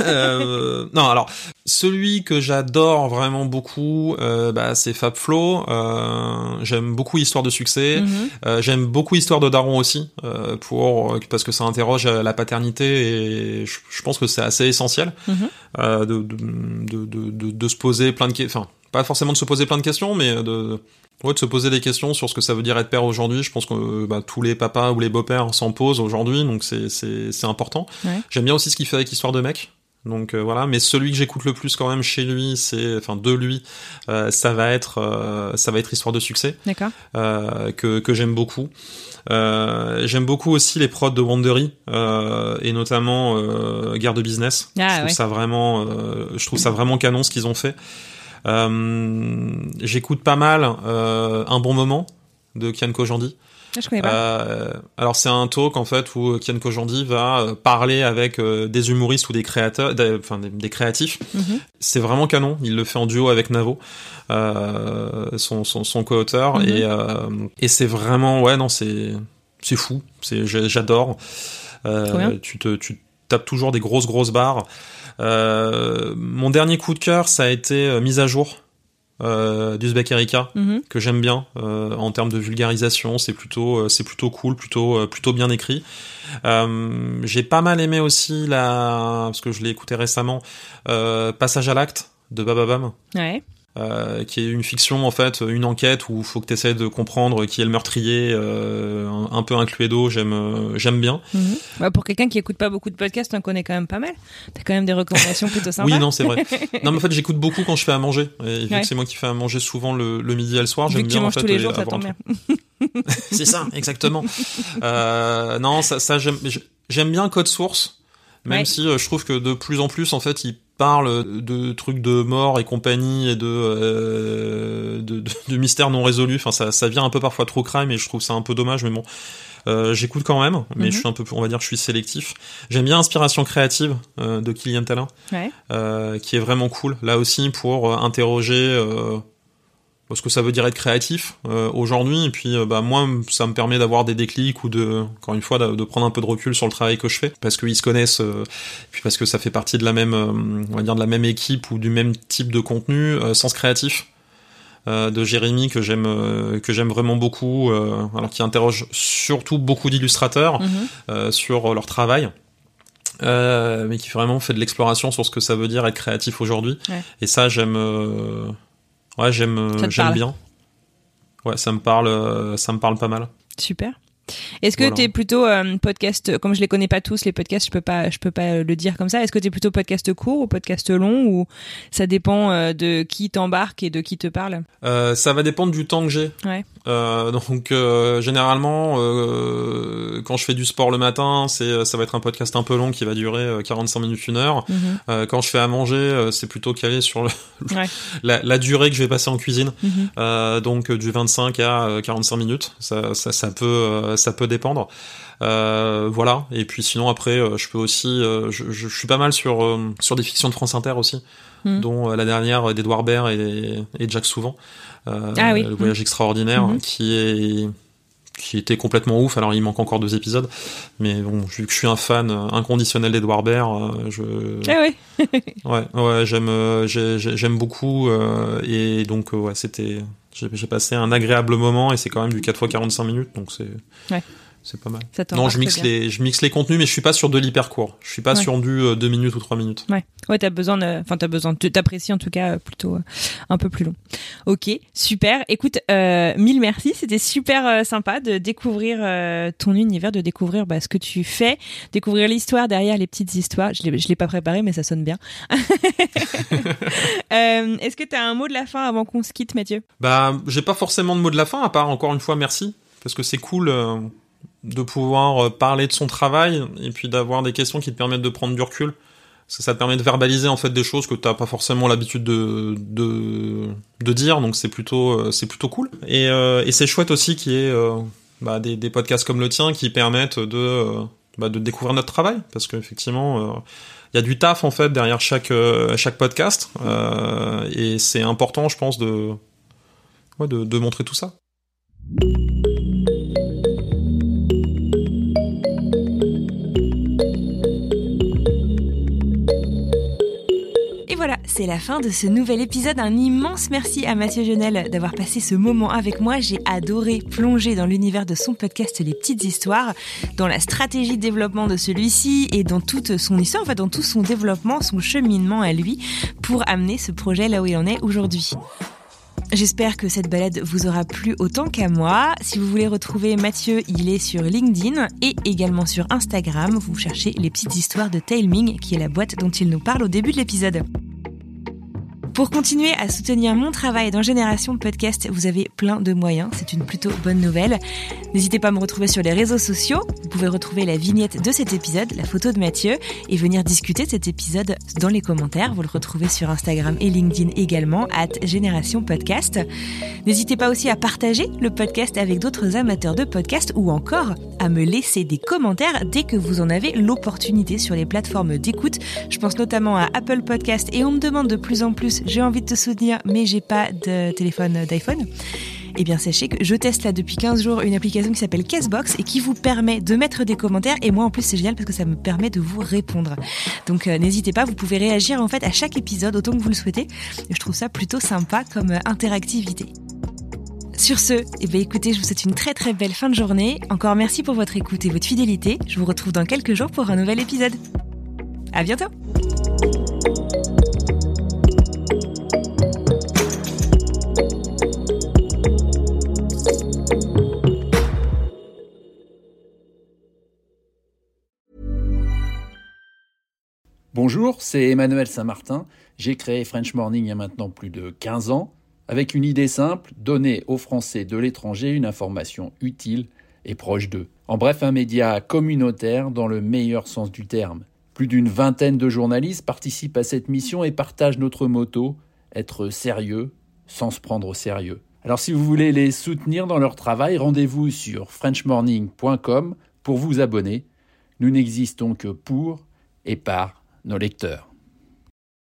Speaker 3: Euh, non, alors celui que j'adore vraiment beaucoup, euh, bah, c'est Fab Flo. Euh, j'aime beaucoup Histoire de succès.
Speaker 1: Mhm.
Speaker 3: Euh, j'aime beaucoup Histoire de Daron aussi, euh, pour parce que ça interroge la paternité et je, je pense que c'est assez essentiel
Speaker 1: Mhm.
Speaker 3: euh, de, de, de, de, de- de se poser plein de questions. Enfin, pas forcément de se poser plein de questions, mais de Ouais, de se poser des questions sur ce que ça veut dire être père aujourd'hui. Je pense que euh, bah, tous les papas ou les beaux-pères s'en posent aujourd'hui, donc c'est important.
Speaker 1: Ouais.
Speaker 3: J'aime bien aussi ce qu'il fait avec Histoire de mec. Donc euh, voilà, mais celui que j'écoute le plus quand même chez lui, c'est enfin de lui, euh, ça va être euh, ça va être Histoire de succès
Speaker 1: D'accord.
Speaker 3: euh, que que j'aime beaucoup. Euh, j'aime beaucoup aussi les prods de Wandery euh, et notamment euh, Guerre de business.
Speaker 1: Ah,
Speaker 3: je trouve
Speaker 1: ouais.
Speaker 3: ça vraiment, euh, je trouve ça vraiment canon ce qu'ils ont fait. Euh, J'écoute pas mal euh, un bon moment de Kian Kojandi.
Speaker 1: Ah, je connais pas.
Speaker 3: Euh, alors c'est un talk en fait où Kian Kojandi va parler avec euh, des humoristes ou des créateurs, des- enfin des, des créatifs.
Speaker 1: Mhm.
Speaker 3: C'est vraiment canon. Il le fait en duo avec Navo, euh, son, son, son co-auteur,
Speaker 1: Mhm.
Speaker 3: et, et c'est vraiment ouais non c'est c'est fou. C'est j'adore.
Speaker 1: Trop bien.
Speaker 3: tu te tu tapes toujours des grosses grosses barres. Euh, mon dernier coup de cœur ça a été euh, mise à jour. Euh, d'Uzbek Erika
Speaker 1: Mhm.
Speaker 3: que j'aime bien euh, en termes de vulgarisation c'est plutôt c'est plutôt cool plutôt plutôt bien écrit j'ai pas mal aimé aussi la parce que je l'ai écouté récemment Passage à l'acte de Bababam
Speaker 1: Ouais.
Speaker 3: Euh, qui est une fiction en fait une enquête où il faut que tu essaies de comprendre qui est le meurtrier euh, un, un peu un cluedo j'aime euh, j'aime bien
Speaker 1: Mhm. Ouais, pour quelqu'un qui écoute pas beaucoup de podcasts, on connaît quand même pas mal. T'as quand même des recommandations plutôt sympas.
Speaker 3: oui non c'est vrai non mais en fait j'écoute beaucoup quand je fais à manger et vu
Speaker 1: Ouais.
Speaker 3: que c'est moi qui fais à manger souvent le, le midi et le soir
Speaker 1: Vu
Speaker 3: j'aime
Speaker 1: que tu
Speaker 3: bien en fait
Speaker 1: tous les jours, ça tombe bien.
Speaker 3: C'est ça, exactement. euh, non, ça, ça j'aime, j'aime bien Code Source, même
Speaker 1: Ouais.
Speaker 3: si euh, je trouve que de plus en plus, en fait, il parle de trucs de mort et compagnie et de euh, de, de, de mystères non résolus. Enfin, ça, ça vient un peu parfois trop crime et je trouve ça un peu dommage. Mais bon, euh, j'écoute quand même, mais
Speaker 1: Mhm.
Speaker 3: je suis un peu, on va dire, je suis sélectif. J'aime bien Inspiration créative euh, de Kylian Talin,
Speaker 1: Ouais.
Speaker 3: euh, qui est vraiment cool. Là aussi pour euh, interroger euh, ce que ça veut dire être créatif euh, aujourd'hui. Et puis, euh, bah moi, ça me permet d'avoir des déclics ou de, encore une fois, de, de prendre un peu de recul sur le travail que je fais, parce qu'ils se connaissent, euh, puis parce que ça fait partie de la même, euh, on va dire, de la même équipe ou du même type de contenu, euh, sens créatif. euh, de Jérémy que j'aime euh, que j'aime vraiment beaucoup euh, alors qui interroge surtout beaucoup d'illustrateurs
Speaker 1: Mhm.
Speaker 3: euh, sur leur travail euh, mais qui vraiment fait de l'exploration sur ce que ça veut dire être créatif aujourd'hui
Speaker 1: Ouais.
Speaker 3: et ça j'aime euh, ouais j'aime euh, j'aime bien ouais ça me parle euh, ça me parle pas mal
Speaker 1: Super. Est-ce que
Speaker 3: Voilà.
Speaker 1: tu es plutôt euh, podcast, comme je les connais pas tous les podcasts, je peux pas, je peux pas euh, le dire comme ça. Est-ce que tu es plutôt podcast court ou podcast long ou ça dépend euh, de qui t'embarque et de qui te parle?
Speaker 3: Euh, ça va dépendre du temps que j'ai
Speaker 1: Ouais.
Speaker 3: Euh, donc euh, généralement euh, quand je fais du sport le matin c'est ça va être un podcast un peu long qui va durer euh, 45 minutes une heure
Speaker 1: Mhm.
Speaker 3: Euh, quand je fais à manger euh, c'est plutôt calé sur le,
Speaker 1: Ouais.
Speaker 3: la, la durée que je vais passer en cuisine
Speaker 1: Mhm.
Speaker 3: Euh, donc euh, du 25 à euh, 45 minutes ça, ça, ça peut euh, ça peut dépendre Euh, voilà et puis sinon après euh, je peux aussi euh, je, je, je suis pas mal sur euh, sur des fictions de France Inter aussi
Speaker 1: Mhm.
Speaker 3: dont euh, la dernière d'Edouard Baird et, et Jack Souvent euh,
Speaker 1: Ah oui.
Speaker 3: le voyage extraordinaire
Speaker 1: Mhm.
Speaker 3: qui est qui était complètement ouf alors il manque encore deux épisodes mais bon vu que je suis un fan euh, inconditionnel d'Edouard Baird euh, je
Speaker 1: Ah ouais.
Speaker 3: Ouais, ouais, j'aime, euh, j'ai- j'ai- j'aime beaucoup euh, et donc euh, ouais, c'était, j'ai j'ai passé un agréable moment et c'est quand même du 4 x 45 minutes, donc c'est,
Speaker 1: Ouais.
Speaker 3: C'est pas mal. Non, je mixe les, je mixe les contenus, mais je suis pas sur de l'hyper court. Je suis pas
Speaker 1: Ouais.
Speaker 3: sur du 2 minutes ou 3 minutes.
Speaker 1: Ouais, ouais, t'as besoin de, enfin, t'as besoin, t'apprécies en tout cas euh, plutôt euh, un peu plus long. Ok, super. Écoute, euh, mille merci. C'était super euh, sympa de découvrir euh, ton univers, de découvrir bah, ce que tu fais, découvrir l'histoire derrière les petites histoires. Je l'ai, je l'ai pas préparé, mais ça sonne bien. Euh, est-ce que t'as un mot de la fin avant qu'on se quitte, Mathieu?
Speaker 3: Bah, j'ai pas forcément de mot de la fin, à part encore une fois merci, parce que c'est cool euh, de pouvoir euh, parler de son travail et puis d'avoir des questions qui te permettent de prendre du recul. Parce que ça te permet de verbaliser en fait des choses que t'as pas forcément l'habitude de, de dire, donc c'est plutôt euh, plutôt cool. Et, euh, et c'est chouette aussi qu'il y ait bah, des, des podcasts comme le tien qui permettent de bah, de découvrir notre travail, parce qu'effectivement il y a du taf en fait derrière chaque chaque podcast et c'est important, je pense, de, de montrer tout ça.
Speaker 1: C'est la fin de ce nouvel épisode. Un immense merci à Mathieu Genel d'avoir passé ce moment avec moi. J'ai adoré plonger dans l'univers de son podcast Les Petites Histoires, dans la stratégie de développement de celui-ci et dans toute son histoire, en fait, dans tout son développement, son cheminement à lui pour amener ce projet là où il en est aujourd'hui. J'espère que cette balade vous aura plu autant qu'à moi. Si vous voulez retrouver Mathieu, il est sur LinkedIn et également sur Instagram. Vous cherchez les petites histoires de Tailming, qui est la boîte dont il nous parle au début de l'épisode. Pour continuer à soutenir mon travail dans Génération Podcast, vous avez plein de moyens. C'est une plutôt bonne nouvelle. N'hésitez pas à me retrouver sur les réseaux sociaux. Vous pouvez retrouver la vignette de cet épisode, la photo de Mathieu, et venir discuter de cet épisode dans les commentaires. Vous le retrouvez sur Instagram et LinkedIn également, at Génération Podcast. N'hésitez pas aussi à partager le podcast avec d'autres amateurs de podcast ou encore à me laisser des commentaires dès que vous en avez l'opportunité sur les plateformes d'écoute. Je pense notamment à Apple Podcast et on me demande de plus en plus, j'ai envie de te soutenir mais j'ai pas de téléphone d'iPhone. Eh bien, sachez que je teste là depuis 15 jours une application qui s'appelle Castbox et qui vous permet de mettre des commentaires. Et moi, en plus, c'est génial parce que ça me permet de vous répondre. Donc, euh, n'hésitez pas, vous pouvez réagir en fait à chaque épisode autant que vous le souhaitez. Je trouve ça plutôt sympa comme euh, interactivité. Sur ce, eh bien, écoutez, je vous souhaite une très très belle fin de journée. Encore merci pour votre écoute et votre fidélité. Je vous retrouve dans quelques jours pour un nouvel épisode. À bientôt!
Speaker 4: Bonjour, c'est Emmanuel Saint-Martin. J'ai créé French Morning il y a maintenant plus de 15 ans, avec une idée simple, donner aux Français de l'étranger une information utile et proche d'eux. En bref, un média communautaire dans le meilleur sens du terme. Plus d'une vingtaine de journalistes participent à cette mission et partagent notre motto être sérieux sans se prendre au sérieux. Alors si vous voulez les soutenir dans leur travail, rendez-vous sur frenchmorning.com pour vous abonner. Nous n'existons que pour et par når de dør.